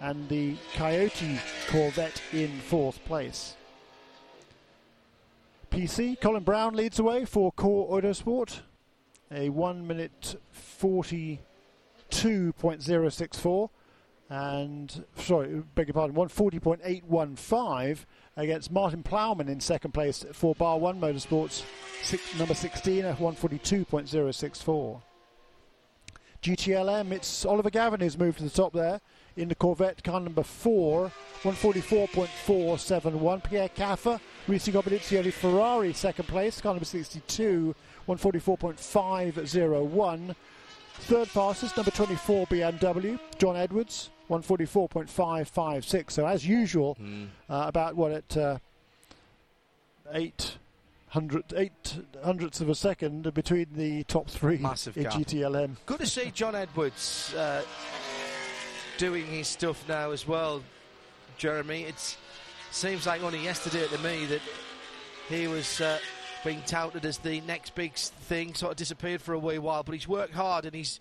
and the Coyote Corvette in fourth place. PC, Colin Braun leads away for Core Autosport. A 1 minute 42.064 and, sorry, beg your pardon, 140.815 against Martin Plowman in second place for Bar 1 Motorsports, six, number 16 at 142.064. GTLM, it's Oliver Gavin who's moved to the top there in the Corvette car number 4, 144.471. Pierre Kaffer, Risi Competizione Ferrari second place, car number 62, 144.501. Third fastest, number 24 BMW, John Edwards, 144.556. So as usual, Hmm. uh, about what at uh, eight hundred eight hundredths of a second between the top three Massive in gap. GTLM. Good to see John Edwards uh, doing his stuff now as well, Jeremy. It seems like only yesterday to me that he was uh, being touted as the next big thing, sort of disappeared for a wee while, but he's worked hard and he's.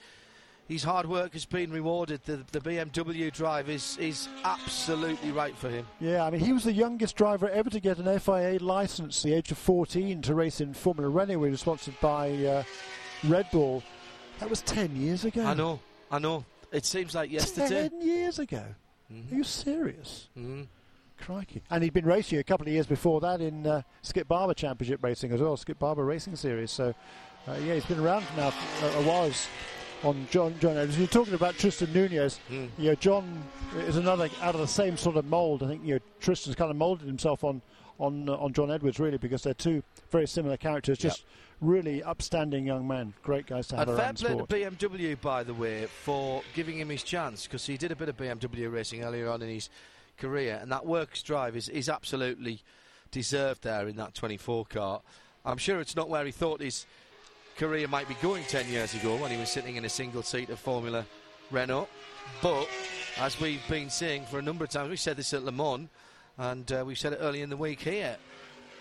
His hard work has been rewarded. The, the BMW drive is, is absolutely right for him. Yeah, I mean, he was the youngest driver ever to get an FIA license, the age of 14, to race in Formula Renault, sponsored by uh, Red Bull. That was 10 years ago. I know, I know. It seems like yesterday. 10 years ago. Mhm. Are you serious? Mhm. Crikey. And he'd been racing a couple of years before that in uh, Skip Barber Championship racing as well, Skip Barber Racing Series. So, uh, yeah, he's been around now for a, a while on John John Edwards. You're talking about Tristan Nunez. Mm. You know, John is another out of the same sort of mould. I think you know Tristan's kind of moulded himself on on uh, on John Edwards really because they're two very similar characters. Just really upstanding young men. Great guys to have And fair around play sport. to BMW, by the way, for giving him his chance because he did a bit of BMW racing earlier on in his career, and that works drive is, is absolutely deserved there in that 24 car. I'm sure it's not where he thought his career might be going 10 years ago when he was sitting in a single seat of Formula Renault, but as we've been saying for a number of times, we said this at Le Mans, and uh, we said it early in the week here,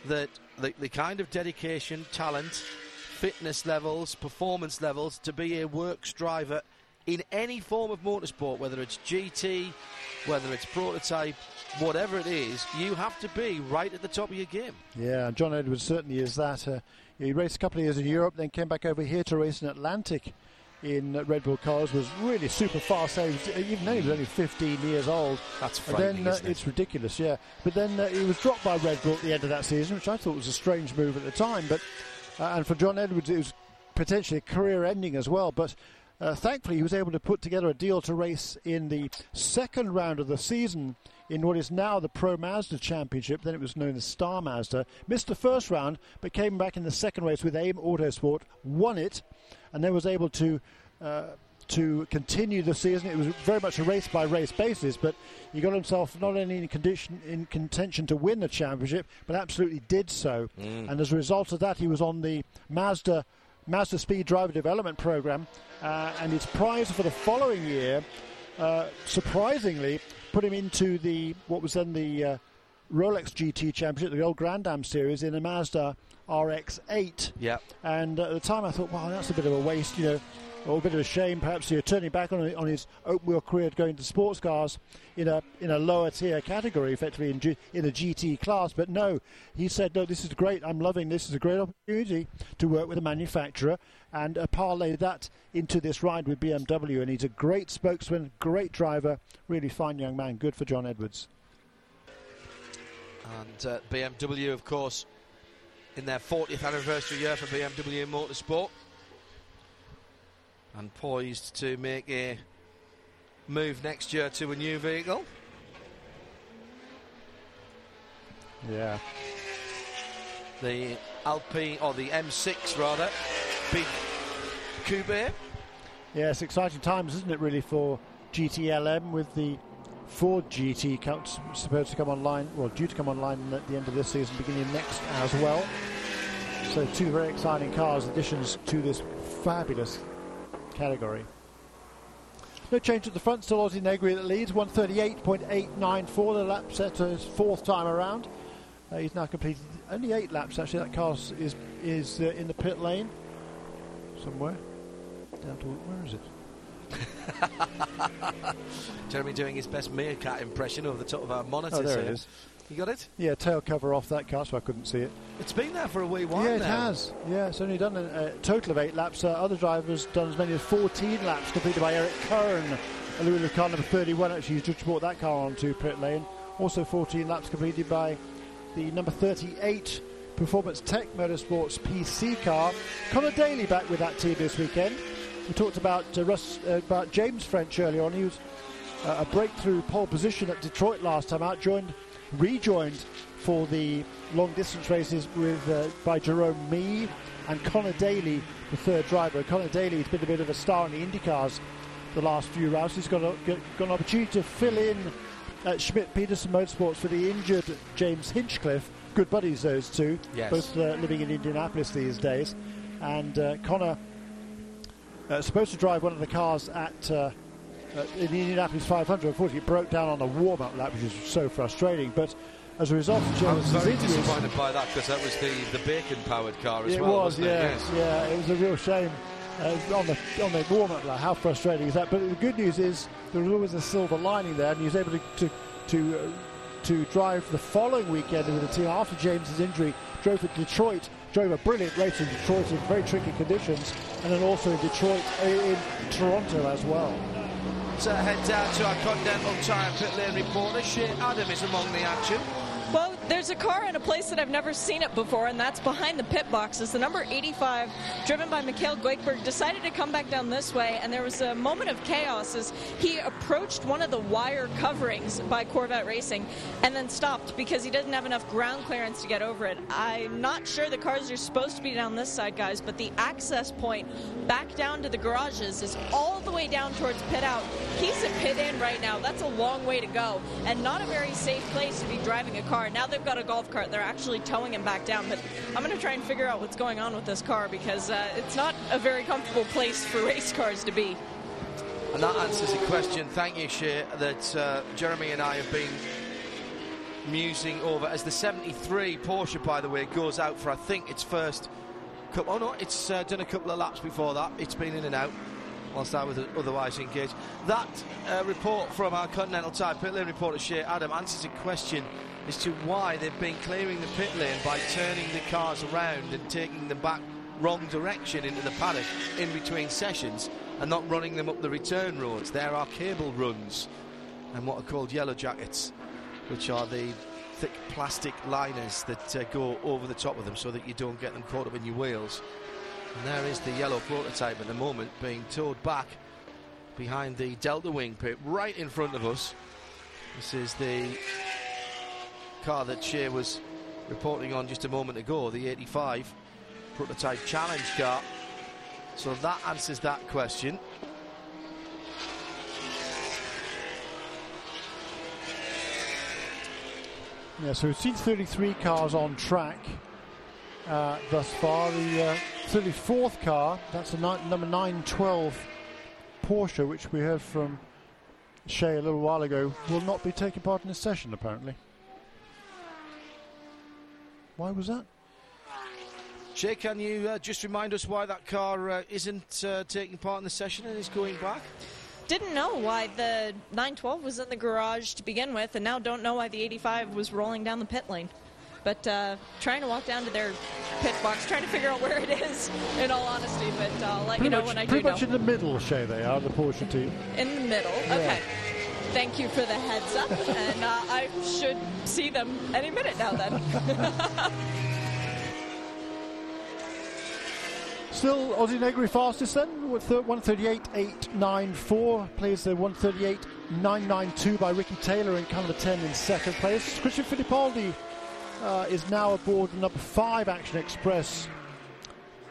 that the, the kind of dedication, talent, fitness levels, performance levels to be a works driver in any form of motorsport, whether it's GT, whether it's prototype, whatever it is, you have to be right at the top of your game. Yeah, John Edwards certainly is that. Uh, he raced a couple of years in Europe, then came back over here to race in Atlantic in Red Bull cars. Was really super fast. Even then, he was only 15 years old. That's And then uh, it? it's ridiculous, yeah. But then uh, he was dropped by Red Bull at the end of that season, which I thought was a strange move at the time. But uh, and for John Edwards, it was potentially a career-ending as well. But uh, thankfully, he was able to put together a deal to race in the second round of the season in what is now the Pro Mazda Championship. Then it was known as Star Mazda. Missed the first round, but came back in the second race with AIM Autosport, won it, and then was able to. Uh, to continue the season, it was very much a race by race basis. But he got himself not only in condition in contention to win the championship, but absolutely did so. And as a result of that, he was on the Mazda Mazda Speed Driver Development Program, uh, and his prize for the following year, uh, surprisingly, put him into the what was then the uh, Rolex GT Championship, the old Grand Am Series, in a Mazda RX-8. Yeah. And at the time, I thought, wow, that's a bit of a waste, you know, or a bit of a shame. Perhaps you're turning back on on his open wheel career, going to sports cars in a in a lower tier category, effectively in G, in a GT class. But no, he said, no, this is great. I'm loving this. It's a great opportunity to work with a manufacturer and uh, parlay that into this ride with BMW. And he's a great spokesman, great driver, really fine young man. Good for John Edwards. And uh, BMW, of course, in their 40th anniversary year for BMW Motorsport. And poised to make a move next year to a new vehicle. Yeah. the Alpine, or the M6 rather, coupe. Yes, exciting times, isn't it, really, for GTLM with the Ford GT supposed to come online, well, due to come online at the end of this season, beginning next as well. So, two very exciting cars, additions to this fabulous category. No change at the front, still Ozzie Negri that leads, 138.894, the lap set his fourth time around. Uh, he's now completed only eight laps actually, that car is, is uh, in the pit lane somewhere. Down to, where is it? Jeremy doing his best meerkat impression over the top of our monitors Oh, there here. it is. You got it? Yeah, tail cover off that car, so I couldn't see it. It's been there for a wee while yeah, it now. has. Yeah, it's only done a, a total of eight laps. Uh, other drivers done as many as 14 laps, completed by Eric Curran. A Louis car number 31 actually he's just brought that car onto pit lane. Also 14 laps completed by the number 38 Performance Tech Motorsports PC car. Connor Daly back with that team this weekend. We talked about uh, Russ, uh, about James French earlier on. He was uh, a breakthrough pole position at Detroit last time out. Joined, rejoined for the long distance races with uh, by Jerome Mee and Connor Daly, the third driver. Connor Daly has been a bit of a star in the IndyCars the last few rounds. He's got, a, got, got an opportunity to fill in at Schmidt Peterson Motorsports for the injured James Hinchcliffe. Good buddies, those two, Yes. both uh, living in Indianapolis these days. And uh, Connor uh, supposed to drive one of the cars at uh, uh, in the Indianapolis 500. Unfortunately, it broke down on a warm-up lap, which is so frustrating. But as a result of was Jones's very injuries, disappointed by that because that was the, the bacon-powered car as it well, was, wasn't yeah, it? Yes. yeah. It was a real shame uh, on the on the warm-up lap. How frustrating is that? But the good news is there was always a silver lining there, and he was able to to to, uh, to drive the following weekend with the team after James's injury. Drove at Detroit, drove a brilliant race in Detroit in very tricky conditions, and then also in Detroit, uh, in Toronto as well. Uh, head down to our Continental Tire pit lane reporter. Shea Adam is among the action. Well, there's a car in a place that I've never seen it before, and that's behind the pit boxes. The number 85, driven by Mikhail Goikhberg, decided to come back down this way, and there was a moment of chaos as he approached one of the wire coverings by Corvette Racing and then stopped because he doesn't have enough ground clearance to get over it. I'm not sure the cars are supposed to be down this side, guys, but the access point back down to the garages is all the way down towards pit out. He's at pit in right now. That's a long way to go, and not a very safe place to be driving a car. Now they've got a golf cart. They're actually towing him back down. But I'm going to try and figure out what's going on with this car because uh, it's not a very comfortable place for race cars to be. And that answers a question, thank you, Shea, that uh, Jeremy and I have been musing over as the 73 Porsche, by the way, goes out for I think its first. Oh no, it's uh, done a couple of laps before that. It's been in and out. Whilst I was otherwise engaged. That uh, report from our Continental Tire pit lane reporter Shea Adam answers a question as to why they've been clearing the pit lane by turning the cars around and taking them back wrong direction into the paddock in between sessions and not running them up the return roads. There are cable runs and what are called yellow jackets, which are the thick plastic liners that uh, go over the top of them so that you don't get them caught up in your wheels. And there is the yellow prototype at the moment being towed back behind the Delta Wing pit right in front of us. This is the car that Shea was reporting on just a moment ago, the 85 prototype challenge car. So that answers that question. Yeah, so we've seen 33 cars on track uh, thus far. The uh, 34th car, that's the ni- number 912 Porsche, which we heard from Shea a little while ago, will not be taking part in this session, apparently. Why was that? Shea, can you uh, just remind us why that car uh, isn't uh, taking part in the session and is going back? Didn't know why the 912 was in the garage to begin with, and now don't know why the 85 was rolling down the pit lane. But uh, trying to walk down to their pit box, trying to figure out where it is, in all honesty. But uh, I'll let Pretty you know much, when I do pretty know. much in the middle, Shea, they are, the Porsche team. In the middle. Okay. Thank you for the heads up, and uh, I should see them any minute now. Then. Still Ozzie Negri fastest then with the 138.894 plays the 138.992 by Ricky Taylor in Canada 10 in second place. Christian Fittipaldi uh, is now aboard number five Action Express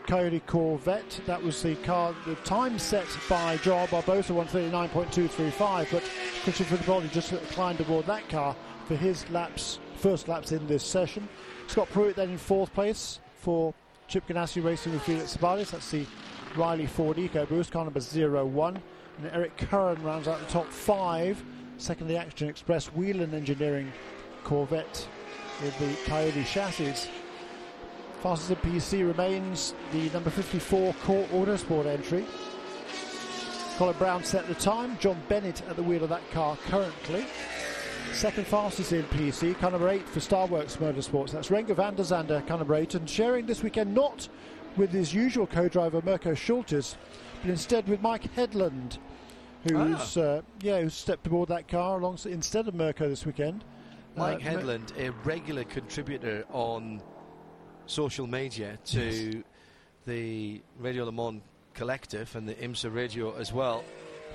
Coyote Corvette. That was the car, the time set by Joao Barbosa, 139.235, but Christopher Fittipaldi just climbed aboard that car for his laps, first laps in this session. Scott Pruett then in fourth place for Chip Ganassi Racing with Felix Sabates. That's the Riley Ford Eco EcoBoost, car number 01. And Eric Curran rounds out the top five. Second, the Action Express Whelen Engineering Corvette with the Coyote chassis. Fastest in PC remains the number 54 Core Autosport entry. Colin Braun set the time. John Bennett at the wheel of that car currently. Second fastest in PC, car number 8 for Starworks Motorsports. That's Renger van der Zande, car number 8, and sharing this weekend not with his usual co-driver Mirco Schultis, but instead with Mike Hedlund, who's Ah. uh, yeah who's stepped aboard that car alongside instead of Mirco this weekend. Mike Uh, Hedlund, a regular contributor on social media to the Radio Le Mans collective and the IMSA radio as well,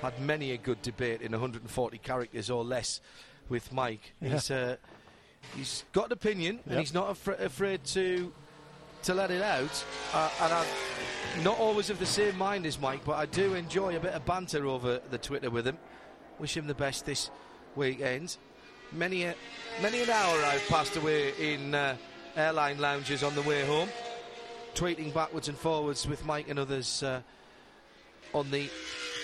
had many a good debate in 140 characters or less with Mike. Yeah. He's uh, he's got an opinion and he's not afra- afraid to to let it out. Uh, and I'm not always of the same mind as Mike, but I do enjoy a bit of banter over the Twitter with him. Wish him the best this weekend. Many a, many an hour I've passed away in uh, airline lounges on the way home, tweeting backwards and forwards with Mike and others uh, on the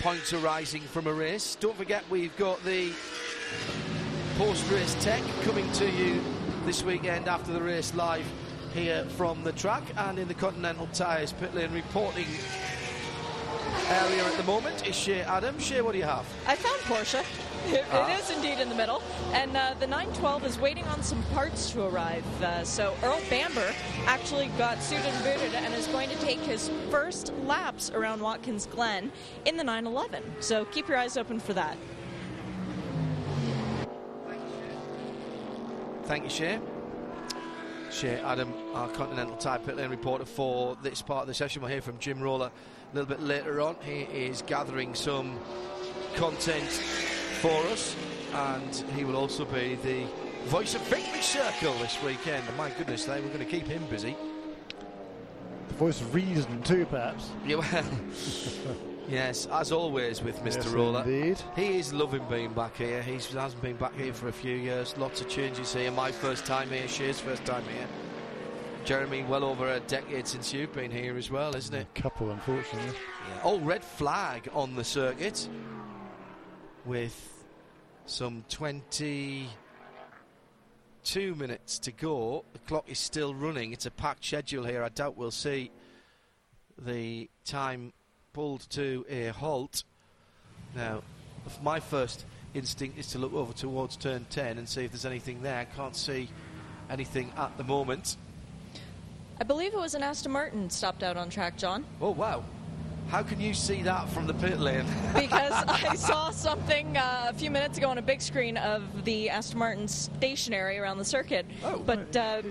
points arising from a race. Don't forget we've got the post-race tech coming to you this weekend after the race live here from the track and in the Continental Tyres pit lane reporting area at the moment is Shea Adam. Shea, what do you have? I found Porsche. It, it is indeed in the middle. And uh, the 912 is waiting on some parts to arrive. Uh, so Earl Bamber actually got suited and booted and is going to take his first laps around Watkins Glen in the 911. So keep your eyes open for that. Thank you, Shea. Shea Adam, our Continental Tire Pit Lane reporter for this part of the session. We'll hear from Jim Roller a little bit later on. He is gathering some content for us, and he will also be the voice of Victory Circle this weekend. And my goodness, they we're going to keep him busy. The voice of reason too, perhaps. Yeah, well, yes, as always with Mr. Yes, Roller. indeed. He is loving being back here. He hasn't been back here for a few years. Lots of changes here. My first time here, Shea's first time here. Jeremy, well over a decade since you've been here as well, isn't it? A Couple, unfortunately. Oh, red flag on the circuit with some 22 minutes to go. The clock is still running. It's a packed schedule here. I doubt we'll see the time pulled to a halt. Now, my first instinct is to look over towards turn 10 and see if there's anything there. I can't see anything at the moment. I believe it was an Aston Martin stopped out on track, John, Oh, wow. How can you see that from the pit lane? because I saw something uh, a few minutes ago on a big screen of the Aston Martin stationary around the circuit. Oh. but uh,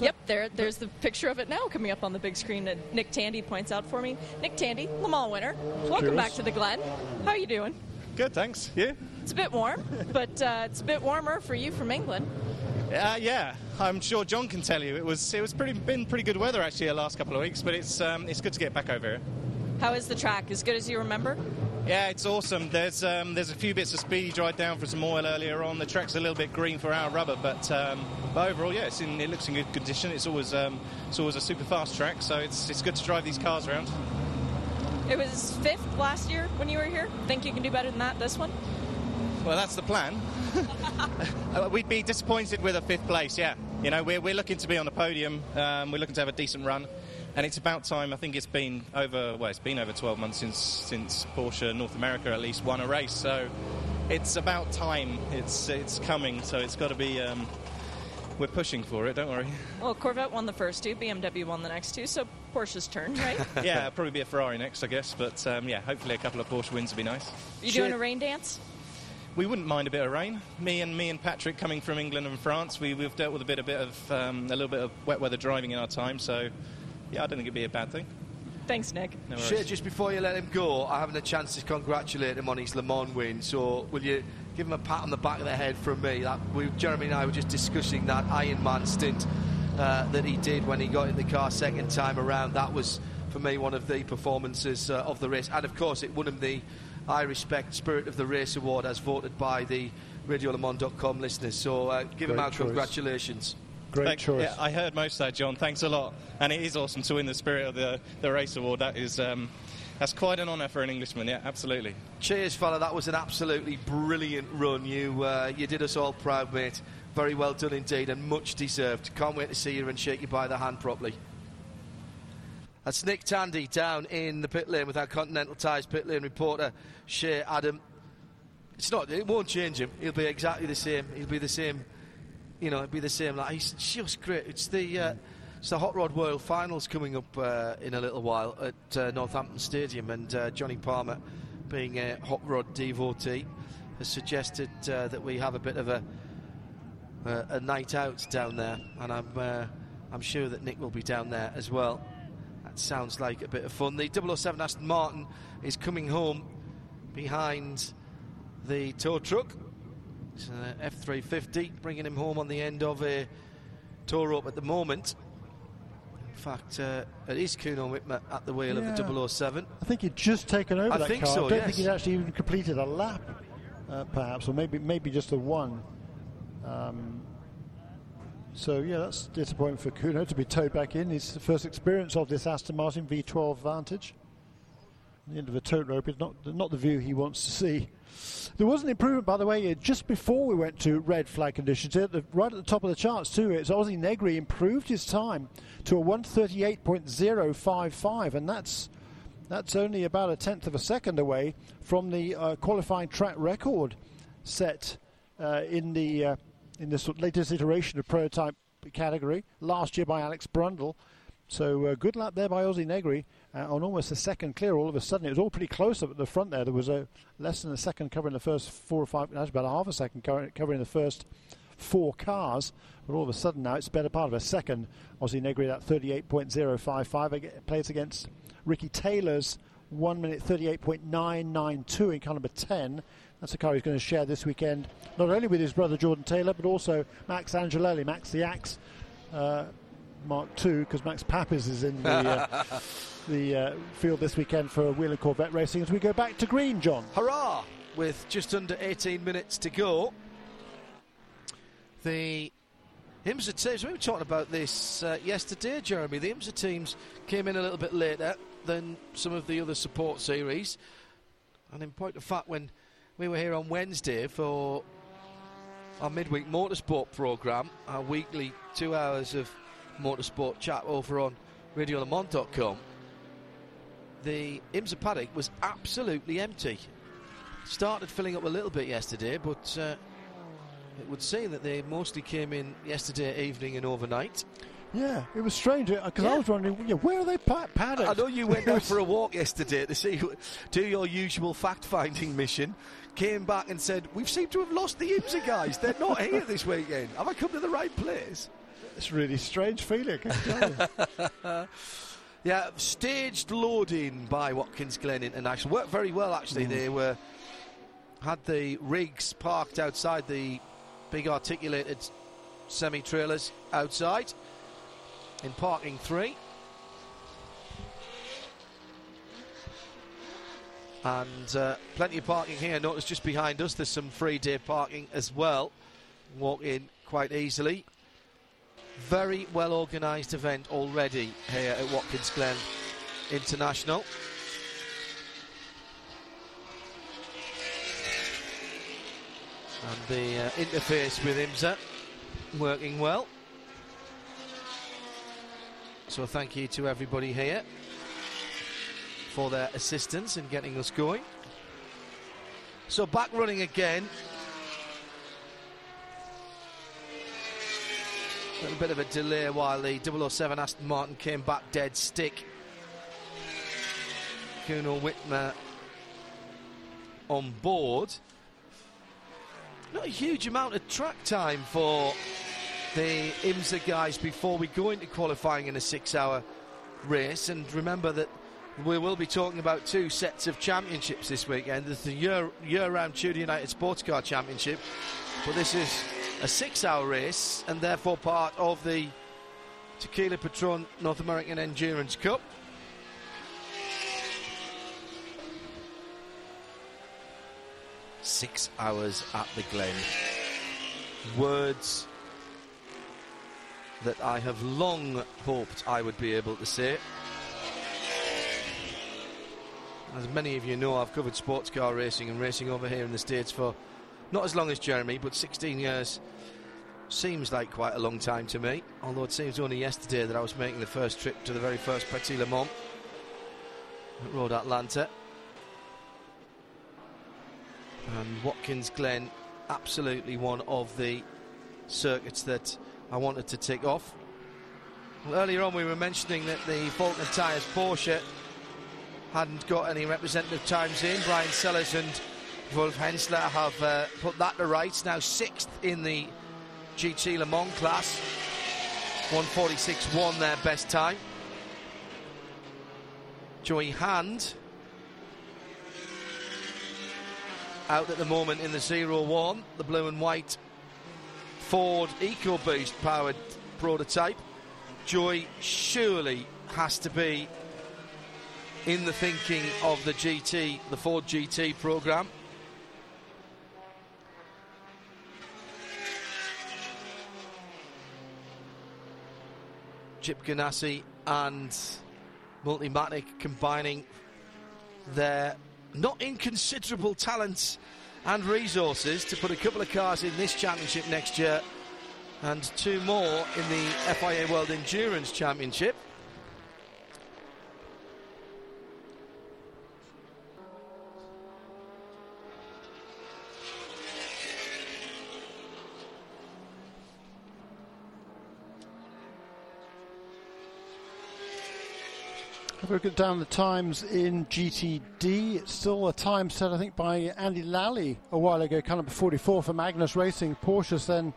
yep, there, there's the picture of it now coming up on the big screen that Nick Tandy points out for me. Nick Tandy, Le Mans winner. Welcome Cheers. back to the Glen. How are you doing? Good, thanks. You? It's a bit warm, but uh, it's a bit warmer for you from England. Uh, yeah, I'm sure John can tell you. It was it was pretty been pretty good weather actually the last couple of weeks, but it's um, it's good to get back over here. How is the track? As good as you remember? Yeah, it's awesome. There's um, there's a few bits of speed. You dried down for some oil earlier on. The track's a little bit green for our rubber, but um, but overall, yeah, it's in, it looks in good condition. It's always um, it's always a super fast track, so it's it's good to drive these cars around. It was fifth last year when you were here. Think you can do better than that this one? Well, that's the plan. Uh, We'd be disappointed with a fifth place, yeah. You know, we're, we're looking to be on the podium. Um, we're looking to have a decent run. And it's about time. I think it's been over, well, it's been over 12 months since, since Porsche North America at least won a race. So it's about time. It's, it's coming. So it's got to be, um, we're pushing for it, don't worry. Well, Corvette won the first two, BMW won the next two, so Porsche's turn, right? yeah, it'll probably be a Ferrari next, I guess. But um, yeah, hopefully a couple of Porsche wins would be nice. You doing a rain dance? We wouldn't mind a bit of rain. Me and me and Patrick coming from England and France, we, we've dealt with a bit, a bit of um, a little bit of wet weather driving in our time. So, yeah, I don't think it'd be a bad thing. Thanks, Nick. No Shea, just before you let him go, I haven't a chance to congratulate him on his Le Mans win. So, will you give him a pat on the back of the head from me. That we, Jeremy and I were just discussing that Iron Man stint uh, that he did when he got in the car second time around. That was for me one of the performances uh, of the race, and of course it won him the I Respect Spirit of the Race award as voted by the RadioLeMans.com listeners. So uh, give him Great our choice. congratulations. Great Thank- choice. Yeah, I heard most of that, John. Thanks a lot. And it is awesome to win the Spirit of the, the Race Award. That is, um, that's quite an honour for an Englishman. Yeah, absolutely. Cheers, fella. That was an absolutely brilliant run. You uh, you did us all proud, mate. Very well done indeed, and much deserved. Can't wait to see you and shake you by the hand properly. That's Nick Tandy down in the pit lane with our Continental Ties pit lane reporter, Shea Adam. It's not. It won't change him. He'll be exactly the same. He'll be the same. You know, it'd be the same. Like he's just great. It's the uh, it's the Hot Rod World Finals coming up uh, in a little while at uh, Northampton Stadium, and uh, Johnny Palmer, being a Hot Rod devotee, has suggested uh, that we have a bit of a uh, a night out down there, and I'm I'm sure that Nick will be down there as well. That sounds like a bit of fun. The 007 Aston Martin is coming home behind the tow truck. It's an F350, bringing him home on the end of a tow rope at the moment. In fact, uh, it is Kuno Wittmer at the wheel of the 007. I think he'd just taken over I that think car. so, I don't yes. think he'd actually even completed a lap, uh, perhaps, or maybe maybe just the one. Um, so yeah, that's disappointing for Kuno to be towed back in. His first experience of this Aston Martin V12 Vantage. The end of the tow rope is not not the view he wants to see. There was an improvement, by the way, uh, just before we went to red flag conditions. At the, right at the top of the charts, too, it's Ozzie Negri improved his time to a 138.055, and that's that's only about a tenth of a second away from the uh, qualifying track record set uh, in the uh, in this latest iteration of prototype category last year by Alex Brundle. So uh, good lap there by Ozzie Negri uh, on almost a second clear. All of a sudden, it was all pretty close up at the front there. There was a less than a second covering the first four or five, actually about a half a second co- covering the first four cars. But all of a sudden now it's better part of a second. Ozzie Negri at 38.055 plays against Ricky Taylor's 1 minute 38.992 in car number 10. That's a car he's going to share this weekend, not only with his brother Jordan Taylor, but also Max Angelelli, Max the Axe. Uh, Mark II, because Max Papis is in the uh, the uh, field this weekend for Whelen Corvette Racing. As we go back to green, John. Hurrah! With just under 18 minutes to go. The IMSA teams, we were talking about this uh, yesterday, Jeremy. The IMSA teams came in a little bit later than some of the other support series. And in point of fact, when we were here on Wednesday for our midweek motorsport programme, our weekly two hours of motorsport chat over on RadioLeMans.com, the IMSA paddock was absolutely empty. Started filling up a little bit yesterday, but uh, it would seem that they mostly came in yesterday evening and overnight. Yeah, it was strange because Yeah. I was wondering, yeah, where are they pa- paddocks? I know you went out for a walk yesterday to see do your usual fact-finding mission. Came back and said, "We've seemed to have lost the IMSA guys. They're not here this weekend. Have I come to the right place?" It's a really strange feeling. I can tell you. Yeah, staged loading by Watkins Glen International worked very well actually. They were had the rigs parked outside the big articulated semi trailers outside in parking three. And uh, plenty of parking here. Notice just behind us there's some free day parking as well. Walk in quite easily. Very well organised event already here at Watkins Glen International. And the uh, interface with IMSA working well. So thank you to everybody here for their assistance in getting us going. So back running again. A bit of a delay while the 007 Aston Martin came back dead stick. Kuno Wittmer on board. Not a huge amount of track time for the IMSA guys before we go into qualifying in a six hour race. And remember that we will be talking about two sets of championships this weekend. There's the year, year-round Tudor United Sports Car Championship, but this is a six-hour race and therefore part of the Tequila Patron North American Endurance Cup. Six hours at the Glen. Words that I have long hoped I would be able to say. As many of you know, I've covered sports car racing and racing over here in the States for not as long as Jeremy, but 16 years seems like quite a long time to me. Although it seems only yesterday that I was making the first trip to the very first Petit Le Mans at Road Atlanta. And Watkins Glen, absolutely one of the circuits that I wanted to tick off. Well, earlier on, we were mentioning that the Falken Tyres Porsche hadn't got any representative times in. Brian Sellers and Wolf Henzler have uh, put that to rights. Now sixth in the GT Le Mans class. 146.1 their best time. Joey Hand out at the moment in the 0-1, the blue and white Ford EcoBoost powered prototype. Joey surely has to be in the thinking of the GT, the Ford GT program. Chip Ganassi and Multimatic combining their not inconsiderable talents and resources to put a couple of cars in this championship next year and two more in the FIA World Endurance Championship. Look down the times in GTD, it's still a time set, I think, by Andy Lally a while ago, kind of 44 for Magnus Racing. Porsche's then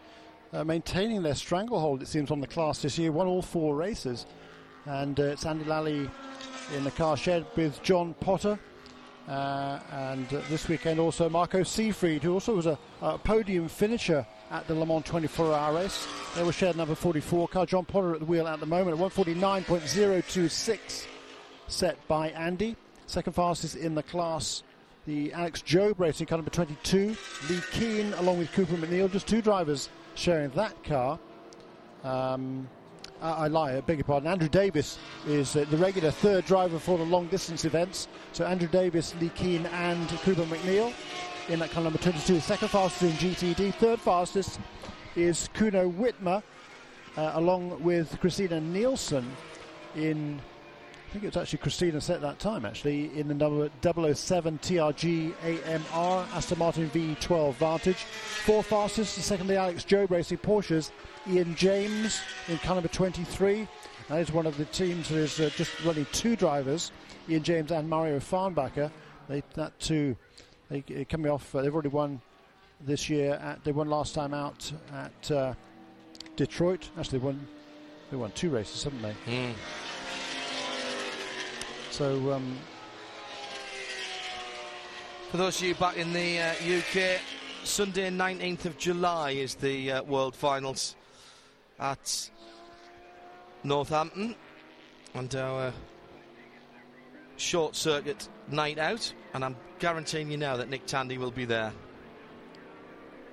uh, maintaining their stranglehold, it seems, on the class this year, won all four races. And uh, it's Andy Lally in the car shed with John Potter. Uh, and this weekend also Marco Seefried, who also was a, a, podium finisher at the Le Mans 24 hour race. They were shared number 44 car. John Potter at the wheel at the moment at 149.026 set by Andy. Second fastest in the class, the Alex Job racing car number 22. Leh Keen along with Cooper MacNeil, just two drivers sharing that car. Um, I, lie, I beg your pardon. Andrew Davis is uh, the regular third driver for the long distance events. So Andrew Davis, Leh Keen, and Cooper MacNeil in that car number 22. Second fastest in GTD. Third fastest is Kuno Wittmer uh, along with Christina Nielsen in think it was actually Christina set that time actually in the number 007 TRG AMR Aston Martin V12 Vantage. Four fastest, the secondly Alex Job Racing Porsches. Ian James in car number 23. That is one of the teams that is uh, just running two drivers, Ian James and Mario Farnbacher. They that two, they uh, coming off. Uh, they've already won this year. At, they won last time out at uh, Detroit. Actually, they won. They won two races, haven't they? Mm. So, um, for those of you back in the uh, UK, Sunday 19th of July is the uh, World Finals at Northampton, and our short circuit night out. And I'm guaranteeing you now that Nick Tandy will be there.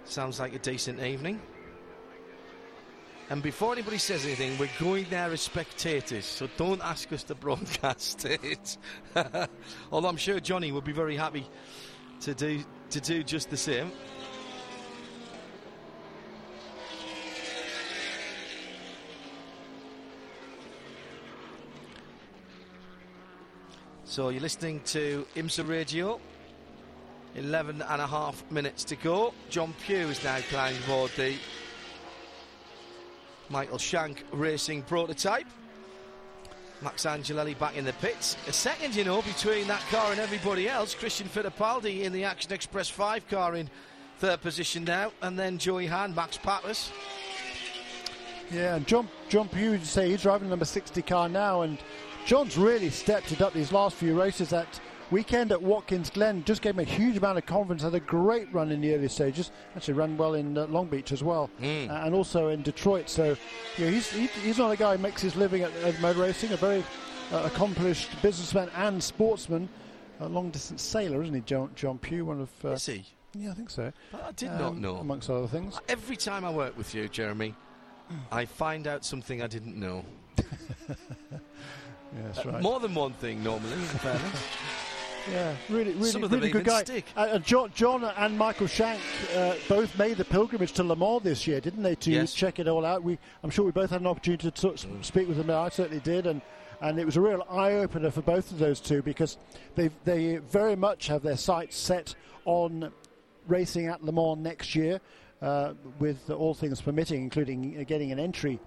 Sounds like a decent evening. And before anybody says anything, we're going there as spectators, so don't ask us to broadcast it. Although I'm sure Johnny would be very happy to do to do just the same. So you're listening to IMSA Radio. 11 and a half minutes to go. John Pew is now climbing aboard the Michael Shank racing prototype. Max Angelelli back in the pits. A second, you know, between that car and everybody else. Christian Fittipaldi in the Action Express 5 car in third position now. And then Joey Hand, Max Papis. Yeah, and John, John Pew, say he's driving number 60 car now. And John's really stepped it up these last few races. That weekend at Watkins Glen just gave him a huge amount of confidence. Had a great run in the early stages. Actually, ran well in uh, Long Beach as well, uh, and also in Detroit. So, you know, he's he, he's not a guy who makes his living at, at motor racing. A very uh, accomplished businessman and sportsman. A long distance sailor, isn't he, John, John Pew? One of uh, Is he? yeah, I think so. I did not Um, know. amongst other things. Every time I work with you, Jeremy, I find out something I didn't know. Yeah, that's right. More than one thing, normally, in fairness. Yeah, really, really, Some of them really good guy. Uh, John, John and Michael Shank uh, both made the pilgrimage to Le Mans this year, didn't they? To Yes. check it all out. We, I'm sure we both had an opportunity to Mm. speak with them. I certainly did, and and it was a real eye opener for both of those two because they they very much have their sights set on racing at Le Mans next year, uh, with all things permitting, including uh, getting an entry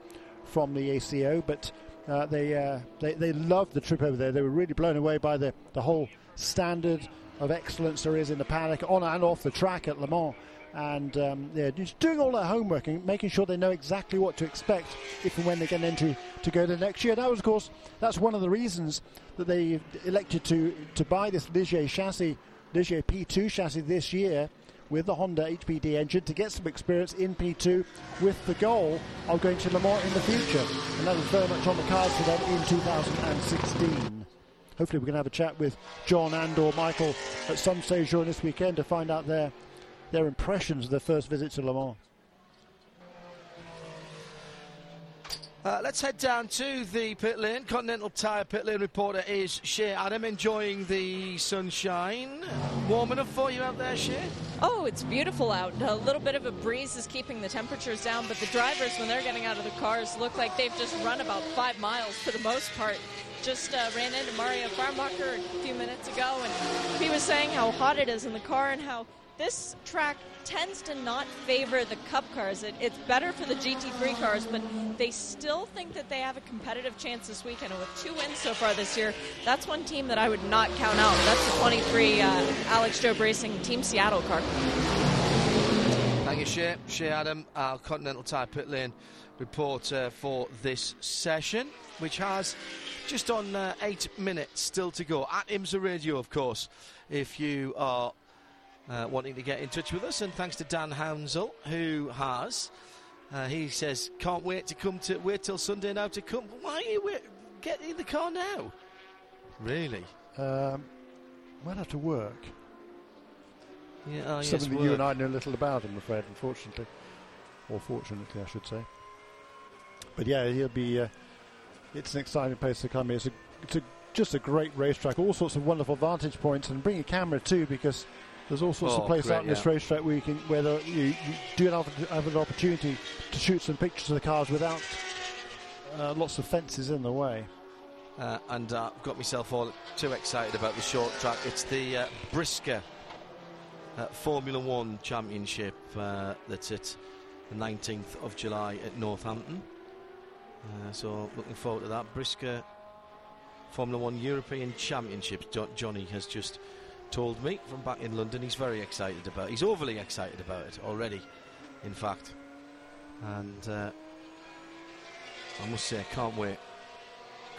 from the ACO. But uh, they, uh, they they loved the trip over there. They were really blown away by the, the whole standard of excellence there is in the paddock, on and off the track at Le Mans. And um, yeah, just doing all their homework and making sure they know exactly what to expect if and when they get an entry to go to next year. That was, of course, that's one of the reasons that they elected to to buy this Ligier chassis, Ligier P2 chassis this year with the Honda HPD engine to get some experience in P2 with the goal of going to Le Mans in the future. And that is very much on the cards for them in 2016. Hopefully we can have a chat with John and or Michael at some stage during this weekend to find out their their impressions of their first visit to Le Mans. Uh, let's head down to the pit lane. Continental Tire pit lane reporter is Shea Adam, enjoying the sunshine. Warm enough for you out there, Shea? Oh, it's beautiful out. A little bit of a breeze is keeping the temperatures down, but the drivers, when they're getting out of the cars, look like they've just run about five miles for the most part. Just uh, ran into Mario Farnbacher a few minutes ago, and he was saying how hot it is in the car and how this track tends to not favor the Cup cars. It, it's better for the GT3 cars, but they still think that they have a competitive chance this weekend. And with two wins so far this year, that's one team that I would not count out. That's the 23 uh, Alex Job Racing Team Seattle car. Thank you, Shea. Shea Adam, our Continental Tire pit lane reporter for this session, which has just on uh, eight minutes still to go. At IMSA Radio, of course, if you are uh, wanting to get in touch with us. And thanks to Dan Hounsell, who has. Uh, he says, can't wait to come to, wait till Sunday now to come. Why are you wait, get in the car now? Really? Um, might have to work. Yeah, oh, yes, Something that you and I know little about, I'm afraid, unfortunately. Or fortunately, I should say. But yeah, he'll be. Uh, it's an exciting place to come. It's a, it's a just a great racetrack. All sorts of wonderful vantage points, and bring a camera too, because there's all sorts Oh, of places out in this yeah. racetrack where you can, where the, you, you do have, an opportunity to shoot some pictures of the cars without uh, lots of fences in the way. Uh, and uh, got myself all too excited about the short track. It's the uh, BriSCA uh, Formula One Championship uh, that's at the 19th of July at Northampton. Uh, so looking forward to that. BriSCA Formula One European Championships. Jo- Johnny has just told me from back in London. He's very excited about. It. He's overly excited about it already. In fact, and uh, I must say, can't wait.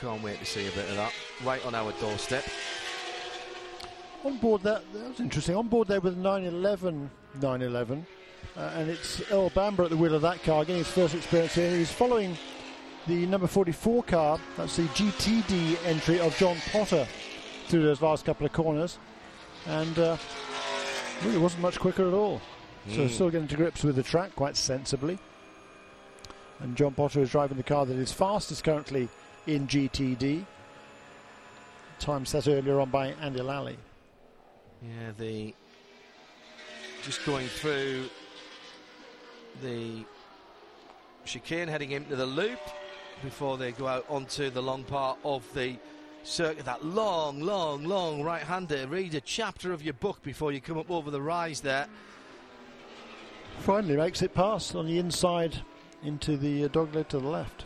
Can't wait to see a bit of that right on our doorstep. On board that, that was interesting. On board there with 911 911, uh, and it's Earl Bamber at the wheel of that car, getting his first experience here. He's following the number 44 car, that's the GTD entry of John Potter through those last couple of corners, and uh, really wasn't much quicker at all. So still getting to grips with the track quite sensibly. And John Potter is driving the car that is fastest currently in GTD. Time set earlier on by Andy Lally. Yeah, the just going through the chicane, heading into the loop before they go out onto the long part of the circuit. That long, long, long right-hander. Read a chapter of your book before you come up over the rise there. Finally makes it past on the inside into the uh, dogleg to the left.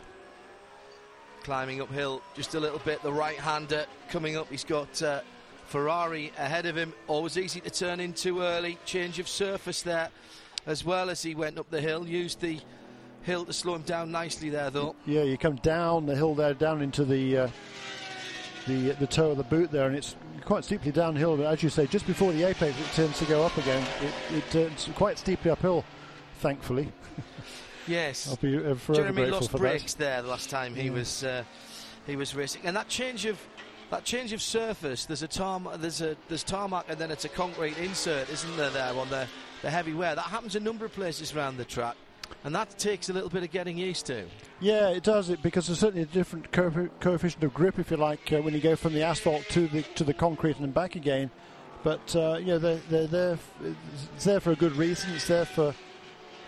climbing uphill just a little bit. The right hander coming up. He's got uh, Ferrari ahead of him. Always easy to turn in too early. Change of surface there as well as he went up the hill. Used the hill to slow him down nicely there though. Yeah, you come down the hill there, down into the uh, the the toe of the boot there, and it's quite steeply downhill. But as you say, just before the apex, it turns to go up again. It, it turns quite steeply uphill, thankfully. Yes. I'll be uh, forever Jeremy lost for brakes that. there the last time he Yeah. was uh, he was racing, and that change of that change of surface. There's a tarm, there's a there's tarmac, and then it's a concrete insert, isn't there? There on the the heavy wear. That happens a number of places around the track, and that takes a little bit of getting used to. Yeah, it does it because there's certainly a different co- coefficient of grip, if you like, uh, when you go from the asphalt to the to the concrete and back again. But uh, you know, they're, they're It's there for a good reason. It's there for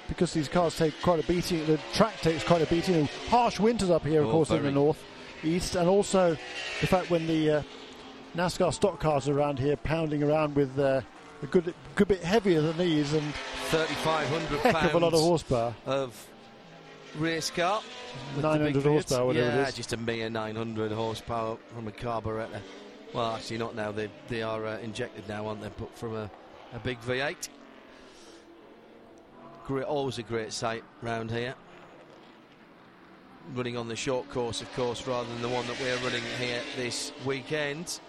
because these cars take quite a beating. The track takes quite a beating. And harsh winters up here, of Oh, course, in the north, east, and also the fact when the uh, NASCAR stock cars are around here pounding around with uh, a good good bit heavier than these and 3,500 heck of a lot of horsepower. of race car. 900 horsepower, V8s. whatever it yeah, is. just a mere 900 horsepower from a carburettor. Well, actually, not now. They they are uh, injected now, aren't they? But from a, a big V8. Great, always a great sight round here. Running on the short course, of course, rather than the one that we're running here this weekend.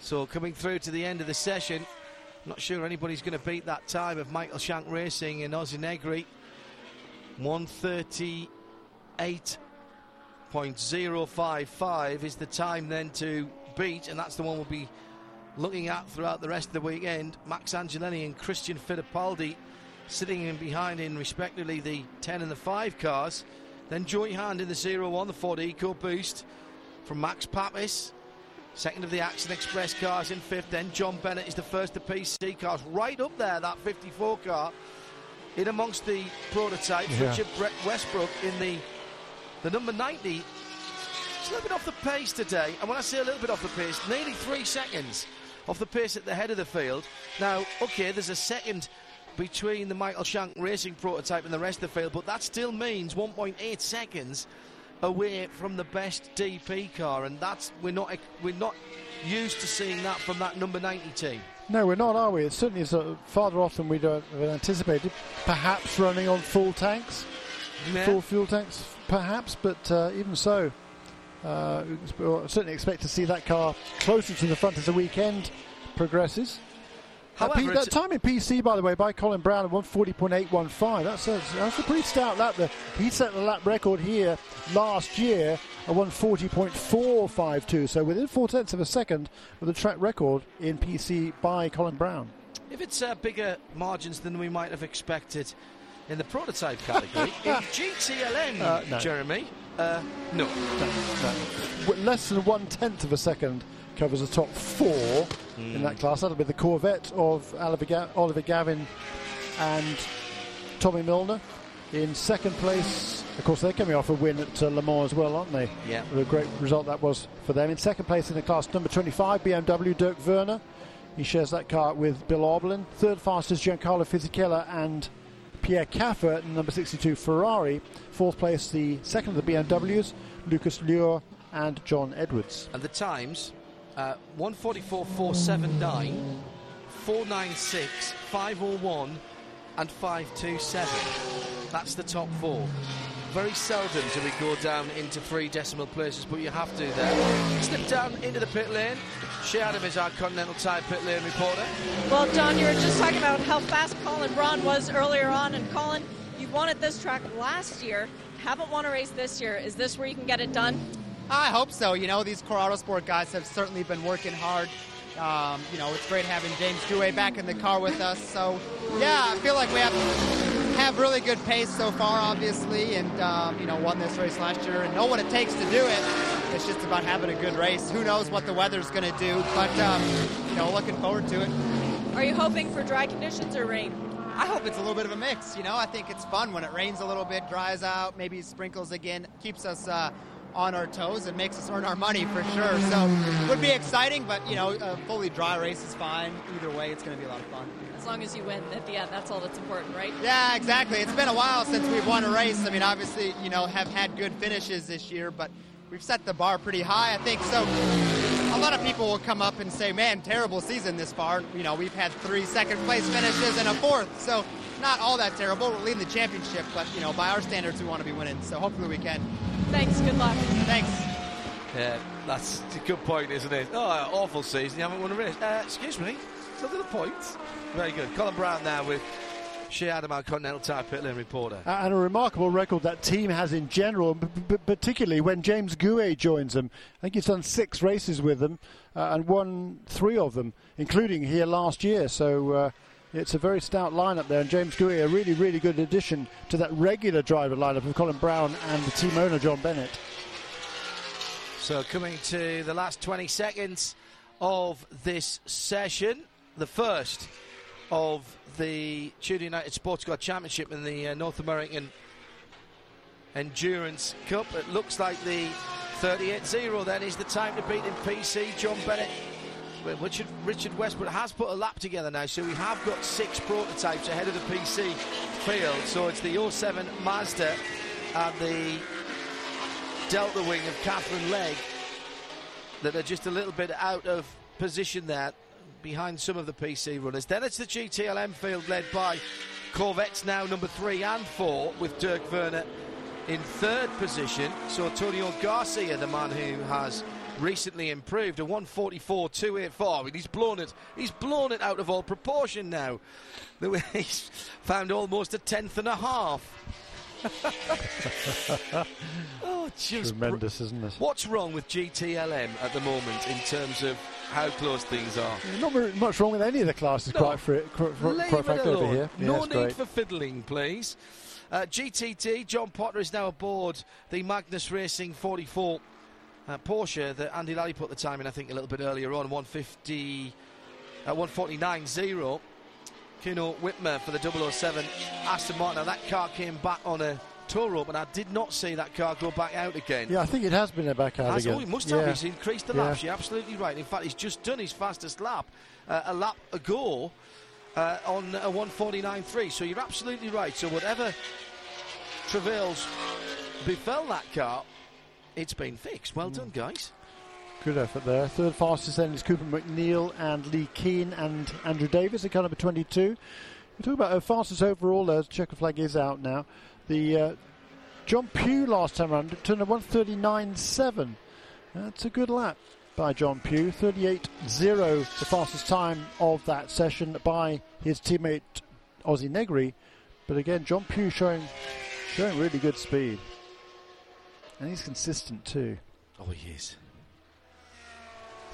So coming through to the end of the session, not sure anybody's going to beat that time of Michael Shank Racing in Ozzie Negri. 138.055 is the time then to beat, and that's the one we'll be looking at throughout the rest of the weekend. Max Angelelli and Christian Fittipaldi sitting in behind in respectively the 10 and the 5 cars. Then Joey Hand in the 0 1, the Ford EcoBoost from Max Papis. Second of the Action Express cars in fifth. Then John Bennett is the first of PC cars. Right up there, that 54 car. In amongst the prototypes, Yeah. Richard Brett Westbrook in the the number 90. It's a little bit off the pace today. And when I say a little bit off the pace, nearly three seconds off the pace at the head of the field. Now, okay, there's a second between the Michael Shank Racing prototype and the rest of the field, but that still means 1.8 seconds away from the best DP car, and that's we're not we're not used to seeing that from that number 90 team. No, we're not, are we? It certainly is uh, farther off than we'd uh, anticipated. Perhaps running on full tanks, Yeah. full fuel tanks, perhaps. But uh, even so, uh, we'll certainly expect to see that car closer to the front as the weekend progresses. However, that time in PC, by the way, by Colin Braun at 140.815. That's a, that's a pretty stout lap there. He set the lap record here last year at 140.452. So within four tenths of a second of the track record in PC by Colin Braun. If it's uh, bigger margins than we might have expected in the prototype category, in GTLM, Uh, no. Jeremy, uh, no. W- Less than one tenth of a second covers the top four in that class. That'll be the Corvette of Oliver, Gavin and Tommy Milner. In second place, of course, they're coming off a win at uh, Le Mans as well, aren't they? Yeah. What a great result that was for them. In second place in the class, number 25, BMW, Dirk Werner. He shares that car with Bill Auberlen. Third fastest, Giancarlo Fisichella and Pierre Kaffer number 62, Ferrari. Fourth place, the second of the BMWs, Lucas Luhr and John Edwards. And the times, uh, 144.479, 496, 501, and 527. That's the top four. Very seldom do we go down into three decimal places, but you have to there. Slip down into the pit lane. Shea Adam is our Continental Tire pit lane reporter. Well, John, you were just talking about how fast Colin Braun was earlier on, and Colin, you won at this track last year, haven't won a race this year. Is this where you can get it done? I hope so. You know, these Corrado Sport guys have certainly been working hard. Um, you know, it's great having James Drouet back in the car with us. So, yeah, I feel like we have have really good pace so far, obviously, and um, you know, won this race last year and know what it takes to do it. It's just about having a good race. Who knows what the weather's going to do, but um, you know, looking forward to it. Are you hoping for dry conditions or rain? I hope it's a little bit of a mix. You know, I think it's fun when it rains a little bit, dries out, maybe sprinkles again, keeps us uh, on our toes and makes us earn our money for sure. So, would be exciting, but you know, a fully dry race is fine. Either way, it's going to be a lot of fun. As long as you win at the end, that's all that's important, right? Yeah, exactly. It's been a while since we've won a race. I mean, obviously, you know, have had good finishes this year, but we've set the bar pretty high, I think. So, a lot of people will come up and say, "Man, terrible season this far." You know, we've had three second place finishes and a fourth, so not all that terrible. We're leading the championship, but you know, by our standards, we want to be winning. So hopefully, we can. Thanks. Good luck. Thanks. Yeah, that's a good point, isn't it? Oh, awful season. You haven't won a race. Uh, excuse me. Look at the points. Very good. Colin Braun now with Shea Adam, our Continental Tire Pit Lane reporter. And a remarkable record that team has in general, b- b- particularly when James Gue joins them. I think he's done six races with them uh, and won three of them, including here last year. So uh, it's a very stout lineup there. And James Gue, a really, really good addition to that regular driver lineup of Colin Braun and the team owner, John Bennett. So coming to the last 20 seconds of this session, the first of the Tudor United Sports Car Championship in the uh, North American Endurance Cup. It looks like the 38-0 then is the time to beat in PC. John Bennett, Richard, Richard Westbrook has put a lap together now, so we have got six prototypes ahead of the PC field. So it's the 07 Mazda and the Delta Wing of Katherine Legge that are just a little bit out of position there behind some of the PC runners. Then it's the GTLM field led by Corvettes now number three and four with Dirk Werner in third position. So Antonio Garcia, the man who has recently improved, a 144.284. I mean, he's blown it. He's blown it out of all proportion now. He's found almost a tenth and a half. oh, just Tremendous, isn't it? What's wrong with GTLM at the moment in terms of how close things are? Not very much wrong with any of the classes, No. quite, fr- quite, quite it frankly, over alone. here. Yeah, No need great. for fiddling, please. Uh, GTD, John Potter is now aboard the Magnus Racing 44 uh, Porsche that Andy Lally put the time in, I think, a little bit earlier on, 150, uh, 149.0. Kuno Wittmer for the 007 Aston Martin. Now, that car came back on a tow rope, and I did not see that car go back out again. Yeah, I think it has been a back out Has- again. oh, he must yeah. have. He's increased the Yeah. laps. You're absolutely right. In fact, he's just done his fastest lap uh, a lap ago uh, on a 149.3. So you're absolutely right. So whatever travails befell that car, it's been fixed. Well done, guys. Good effort there. Third fastest then is Cooper MacNeil and Leh Keen and Andrew Davis at car number 22. We talk about uh, fastest overall. Uh, checker flag is out now. The uh, John Pew last time around turned a 139.7. That's a good lap by John Pew. 38.0, the fastest time of that session by his teammate Ozzie Negri. But again, John Pew showing showing really good speed, and he's consistent too. Oh, he is.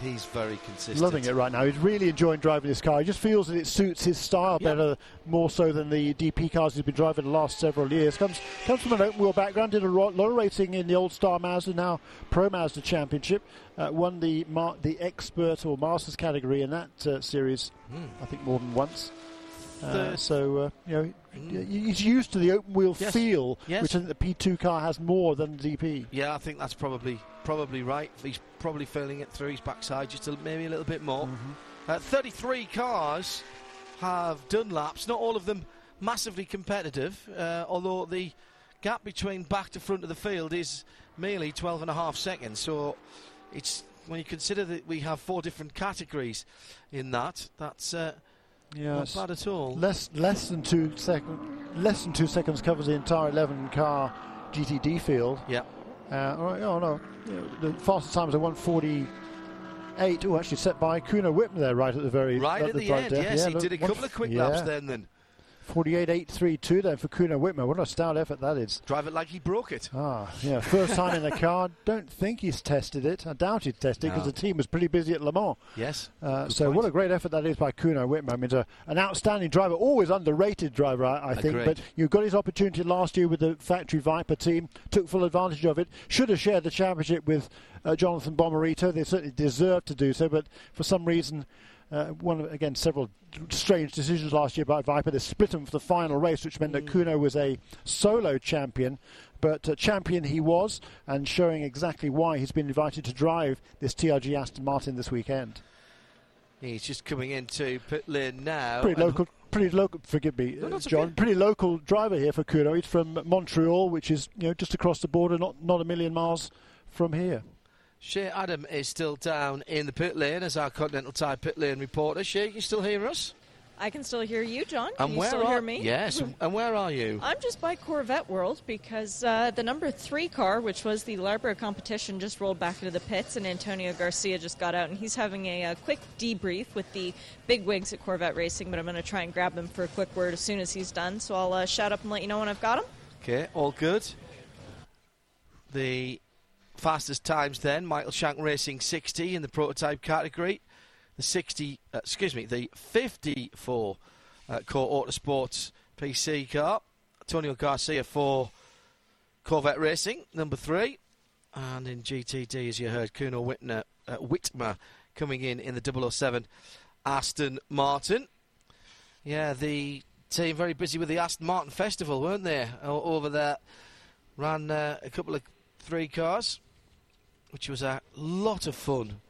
He's very consistent. Loving it right now. He's really enjoying driving this car. He just feels that it suits his style Yeah. better, more so than the DP cars he's been driving the last several years. Comes comes from an open wheel background. Did a ro- lot of racing in the old Star Mazda, now Pro Mazda Championship. Uh, won the mar- the expert or masters category in that uh, series. I think more than once. Uh, so uh, you know he- he's used to the open wheel Yes. feel, Yes. which I think the P2 car has more than the DP. Yeah, I think that's probably probably right. He's probably feeling it through his backside just a, maybe a little bit more. Uh, 33 cars have done laps. Not all of them massively competitive, uh, although the gap between back to front of the field is merely 12 and a half seconds. So it's when you consider that we have four different categories in that, that's uh, Yeah, not bad at all. less less than two second less than two seconds covers the entire 11 car GTD field. yeah. Uh, all right, oh no, the fastest time is a 148. Oh, actually set by Kuno Wittmer there, right at the very Right at at the right end, yes, Yeah, he look, did a couple of quick yeah. laps then. Then 48.832 then for Kuno Wittmer. What a stout effort that is. drive it like he broke it. Ah, yeah, first time in the car. Don't think he's tested it. I doubt he's tested it because No. the team was pretty busy at Le Mans. Yes. Uh, so point. what a great effort that is by Kuno Wittmer. I mean, a, an outstanding driver, always underrated driver, I, I think. Agreed. But you got his opportunity last year with the Factory Viper team, took full advantage of it. Should have shared the championship with uh, Jonathan Bomarito. They certainly deserved to do so, but for some reason. Uh, one of- again, several strange decisions last year by Viper. They split him for the final race, which meant that Kuno was a solo champion. But uh, champion he was, and showing exactly why he's been invited to drive this TRG Aston Martin this weekend. He's just coming into pit lane now. pretty local, pretty local. Forgive me, No, uh, John. Pretty local driver here for Kuno. He's from Montreal, which is you know just across the border, not not a million miles from here. Shea Adam is still down in the pit lane as our Continental Tire pit lane reporter. Shea, you still hear us? I can still hear you, John. Can And you where still are hear me? Yes. and where are you? I'm just by Corvette World because uh, the number three car, which was the Larbre competition, just rolled back into the pits, and Antonio Garcia just got out, and he's having a, uh quick debrief with the big wigs at Corvette Racing. But I'm going to try and grab him for a quick word as soon as he's done. So I'll uh, shout up and let you know when I've got him. Okay, all good. The fastest times then, Michael Shank Racing 60 in the prototype category. The 60, uh, excuse me, the 54 uh, Core Autosports PC car. Antonio Garcia for Corvette Racing, number three. And in GTD, as you heard, Kuno Wittmer, uh, Wittmer coming in in the 007 Aston Martin. Yeah, the team very busy with the Aston Martin Festival, weren't they? O- over there, ran uh, a couple of three cars, which was a lot of fun.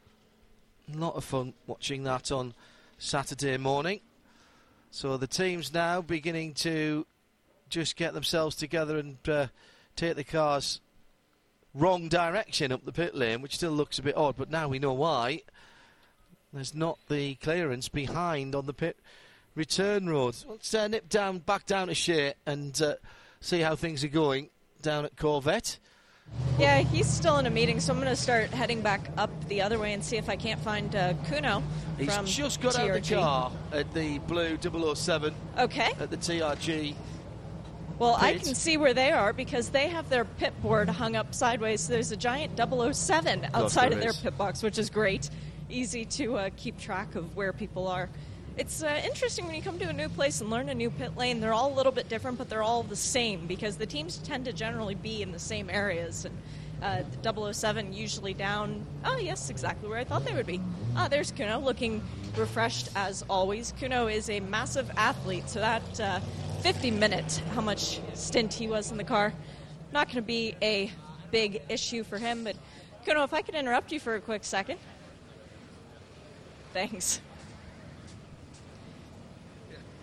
A lot of fun watching that on Saturday morning. So the team's now beginning to just get themselves together and uh, take the cars wrong direction up the pit lane, which still looks a bit odd, but now we know why. There's not the clearance behind on the pit return road. Let's uh, nip down, back down to Shea and uh, see how things are going down at Corvette. Yeah, he's still in a meeting, so I'm going to start heading back up the other way and see if I can't find uh, Kuno He's from just got out of TRG. the car at the blue 007 Okay. at the TRG. Well, I can see where they are because they have their pit board hung up sideways. So there's a giant 007 outside of their pit box, which is great. Easy to uh, keep track of where people are. It's uh, interesting when you come to a new place and learn a new pit lane. They're all a little bit different, but they're all the same because the teams tend to generally be in the same areas. And uh, 007 usually down. Oh, yes, exactly where I thought they would be. Ah, there's Kuno looking refreshed as always. Kuno is a massive athlete, so that uh, 50 minute, how much stint he was in the car, not going to be a big issue for him. But Kuno, if I could interrupt you for a quick second. Thanks.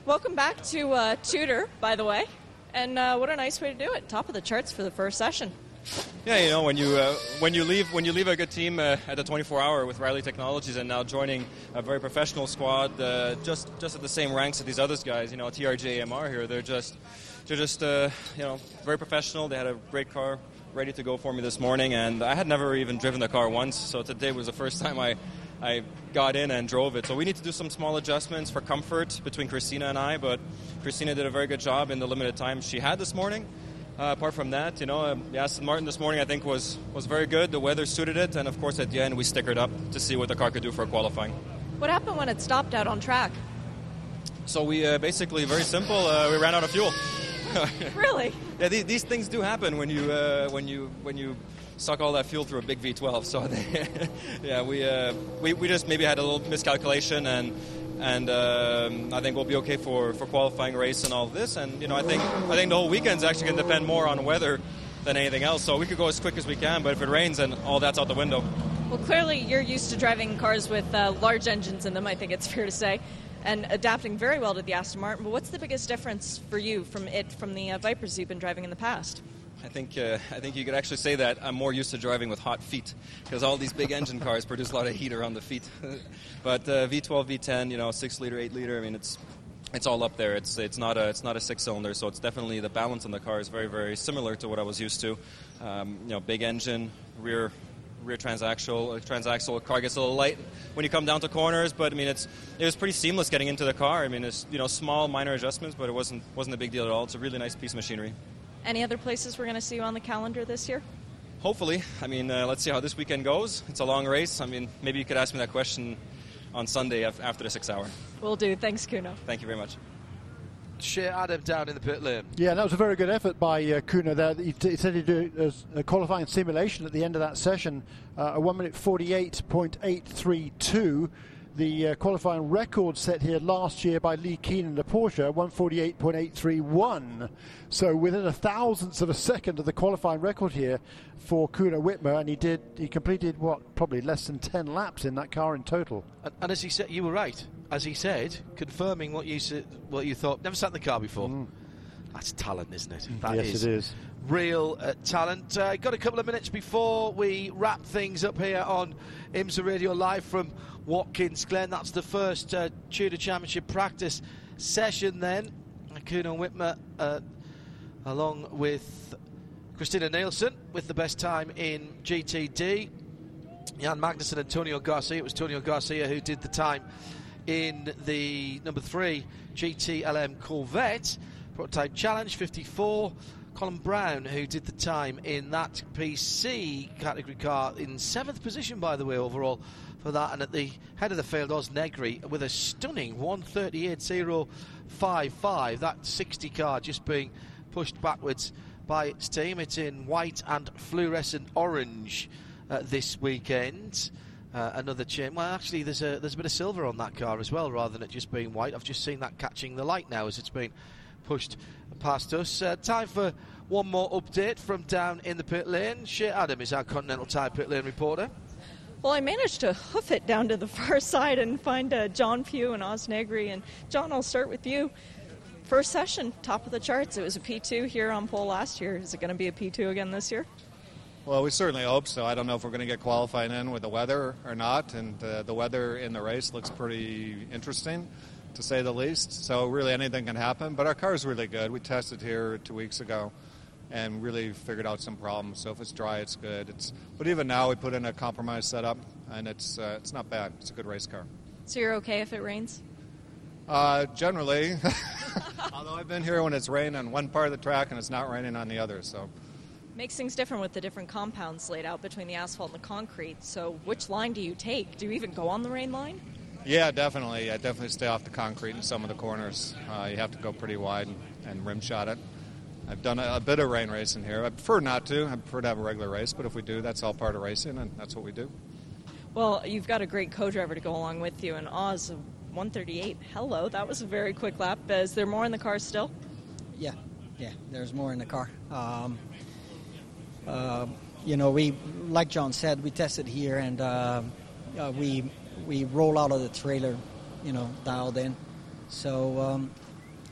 Welcome back to uh, Tudor, by the way. And uh, what a nice way to do it. Top of the charts for the first session. Yeah, you know when you uh, when you leave when you leave a good team uh, at the 24 hour with Riley Technologies and now joining a very professional squad, uh, just just at the same ranks as these other guys. You know, TRG AMR here, they're just they're just uh, you know very professional. They had a great car ready to go for me this morning, and I had never even driven the car once, so today was the first time I. I got in and drove it. So we need to do some small adjustments for comfort between Christina and I, but Christina did a very good job in the limited time she had this morning. Uh, apart from that, you know, um, the Aston Martin this morning I think was, was very good. The weather suited it, and of course at the end we stickered up to see what the car could do for qualifying. What happened when it stopped out on track? So we uh, basically very simple. Uh, we ran out of fuel. Really? yeah, these, these things do happen when you uh, when you when you suck all that fuel through a big V12. So they, yeah, we, uh, we we just maybe had a little miscalculation and. And um, I think we'll be okay for, for qualifying race and all of this. And you know, I think I think the whole weekend's actually going to depend more on weather than anything else. So we could go as quick as we can, but if it rains, then all that's out the window. Well, clearly you're used to driving cars with uh, large engines in them, I think it's fair to say, and adapting very well to the Aston Martin. But what's the biggest difference for you from it from the uh, Vipers you've been driving in the past? I think uh, I think you could actually say that I'm more used to driving with hot feet because all these big engine cars produce a lot of heat around the feet. but uh, V12, V10, you know, six liter, eight liter. I mean, it's it's all up there. It's it's not a it's not a six cylinder, so it's definitely the balance on the car is very very similar to what I was used to. Um, you know, big engine, rear rear transaxle, uh, transaxle car gets a little light when you come down to corners, but I mean it's it was pretty seamless getting into the car. I mean it's you know small minor adjustments, but it wasn't wasn't a big deal at all. It's a really nice piece of machinery. Any other places we're going to see you on the calendar this year? Hopefully, I mean uh, let's see how this weekend goes. It's a long race. I mean maybe you could ask me that question on Sunday after the six hour. Will do. Thanks, Kuno. Thank you very much. Shea Adam down in the pit lane. Yeah, that was a very good effort by uh, Kuno there. He, he said he'd do as a qualifying simulation at the end of that session, uh, a 1 minute 48.832. The uh, qualifying record set here last year by Lee Keenan, the Porsche, 148.831. So within a thousandth of a second of the qualifying record here for Kuno Wittmer, and he did he completed what probably less than 10 laps in that car in total. And, and as he said, you were right. As he said, confirming what you said, what you thought. Never sat in the car before. That's talent, isn't it? Mm. That yes, is it is. Real uh, talent. Uh, got a couple of minutes before we wrap things up here on IMSA Radio Live from Watkins Glen. That's the first uh, Tudor Championship practice session then. Kuno Wittmer uh, along with Christina Nielsen with the best time in GTD. Jan Magnussen and Antonio Garcia. It was Antonio Garcia who did the time in the number three GTLM Corvette. Prototype Challenge 54. Colin Braun, who did the time in that PC category car in seventh position, by the way, overall for that. And at the head of the field, Oz Negri with a stunning 138.055. That 60 car just being pushed backwards by its team. It's in white and fluorescent orange uh, this weekend. Uh, another change. Well, actually, there's a there's a bit of silver on that car as well, rather than it just being white. I've just seen that catching the light now as it's been pushed past us. Uh, time for one more update from down in the pit lane. Shea Adam is our Continental Tire pit lane reporter. Well, I managed to hoof it down to the far side and find uh, John Pew and Oz Negri. And John, I'll start with you. First session, top of the charts. It was a P2 here on pole last year. Is it going to be a P2 again this year? Well, we certainly hope so. I don't know if we're going to get qualifying in with the weather or not, and uh, the weather in the race looks pretty interesting, to say the least. So really anything can happen. But our car is really good. We tested here two weeks ago, and really figured out some problems. So if it's dry, it's good. It's but even now we put in a compromise setup, and it's uh, it's not bad. It's a good race car. So you're okay if it rains? Uh, generally, although I've been here when it's rained on one part of the track and it's not raining on the other, so. Makes things different with the different compounds laid out between the asphalt and the concrete. So, which line do you take? Do you even go on the rain line? Yeah, definitely. I definitely stay off the concrete in some of the corners. Uh, you have to go pretty wide and, and rim shot it. I've done a, a, bit of rain racing here. I prefer not to. I prefer to have a regular race, but if we do, that's all part of racing, and that's what we do. Well, you've got a great co-driver to go along with you, and Oz, 138. Hello, that was a very quick lap. Is there more in the car still? Yeah, yeah. There's more in the car. Um, uh, you know, we like John said, we tested here, and uh, uh, we we roll out of the trailer, you know, dialed in. So um,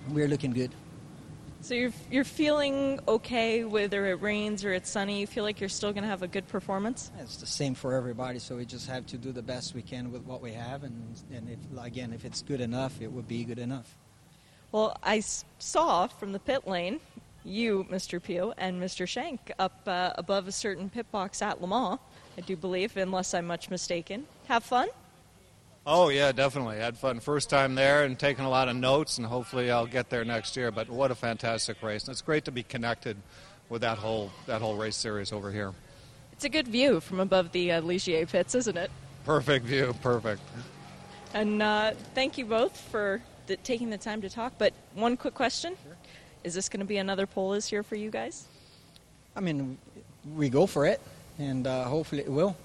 we're looking good. So you're you're feeling okay whether it rains or it's sunny. You feel like you're still going to have a good performance. It's the same for everybody. So we just have to do the best we can with what we have, and and if, again, if it's good enough, it would be good enough. Well, I saw from the pit lane you, Mr. Pew, and Mr. Shank up uh, above a certain pit box at Le Mans. I do believe, unless I'm much mistaken. Have fun. Oh yeah, definitely. Had fun. First time there and taking a lot of notes, and hopefully I'll get there next year. But what a fantastic race! And it's great to be connected with that whole that whole race series over here. It's a good view from above the uh, Ligier pits, isn't it? Perfect view. Perfect. And uh, thank you both for the, taking the time to talk. But one quick question: sure. Is this going to be another pole this year for you guys? I mean, we go for it, and uh, hopefully it will.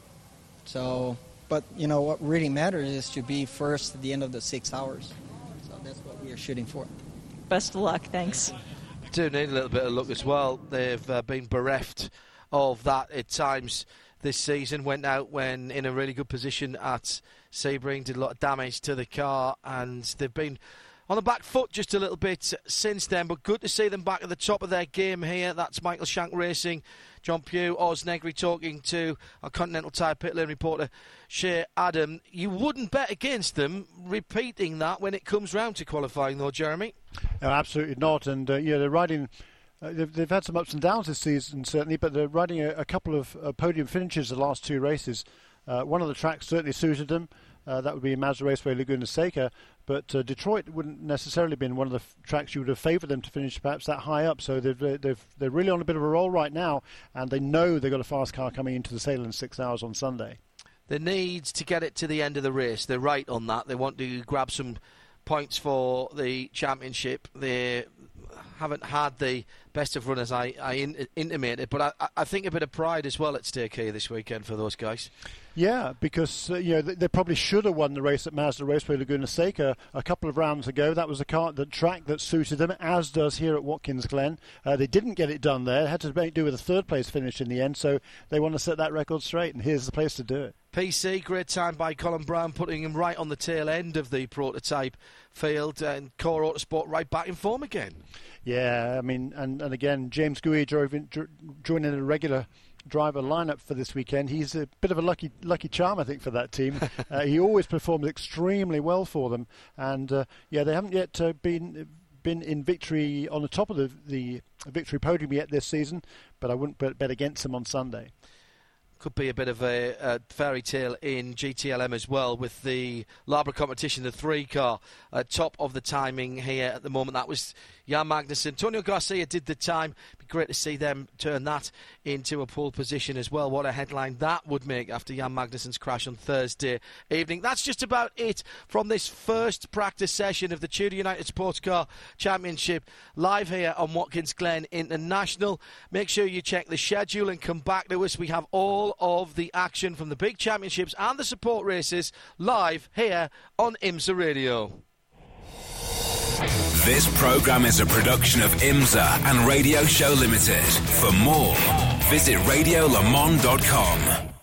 So but you know what really matters is to be first at the end of the six hours. So that's what we are shooting for. Best of luck. Thanks. Do need a little bit of luck as well. They've uh, been bereft of that at times this season. Went out when in a really good position at Sebring, did a lot of damage to the car, and they've been on the back foot just a little bit since then, but good to see them back at the top of their game here. That's Michael Shank Racing, John Pew, Oz Negri talking to our Continental Tire pit lane reporter, Shea Adam. You wouldn't bet against them repeating that when it comes round to qualifying, though, Jeremy? No, absolutely not. And, uh, yeah, they're riding. Uh, they've, they've, had some ups and downs this season, certainly, but they're riding a, a couple of uh, podium finishes the last two races. Uh, one of the tracks certainly suited them. Uh, that would be Mazda Raceway Laguna Seca. But uh, Detroit wouldn't necessarily been one of the f- tracks you would have favoured them to finish perhaps that high up. So they've, they've, they're really on a bit of a roll right now, and they know they've got a fast car coming into the Sahlen six hours on Sunday. They need to get it to the end of the race. They're right on that. They want to grab some points for the championship. They haven't had the best of runners I, I in, intimated, but I, I think a bit of pride as well at stake here this weekend for those guys. Yeah, because uh, you know they, they, probably should have won the race at Mazda Raceway Laguna Seca a couple of rounds ago. That was a car, the track that suited them, as does here at Watkins Glen. Uh, they didn't get it done there; it had to do with a third place finish in the end. So they want to set that record straight, and here's the place to do it. PC, great time by Colin Braun, putting him right on the tail end of the prototype field, and Core Autosport right back in form again. Yeah, I mean, and, and again, James Gue drove in, joining a regular driver lineup for this weekend. He's a bit of a lucky lucky charm, I think, for that team. uh, he always performs extremely well for them, and uh, yeah, they haven't yet uh, been been in victory on the top of the the victory podium yet this season, but I wouldn't bet, bet against them on Sunday could be a bit of a, a, fairy tale in GTLM as well with the Larbre competition, the three car, uh, top of the timing here at the moment. That was Jan Magnussen. Antonio Garcia did the time. Be great to see them turn that into a pole position as well. What a headline that would make after Jan Magnussen's crash on Thursday evening. That's just about it from this first practice session of the Tudor United Sports Car Championship live here on Watkins Glen International. Make sure you check the schedule and come back to us. We have all of the action from the big championships and the support races live here on IMSA Radio. This program is a production of IMSA and Radio Show Limited. For more, visit radiolemans.com.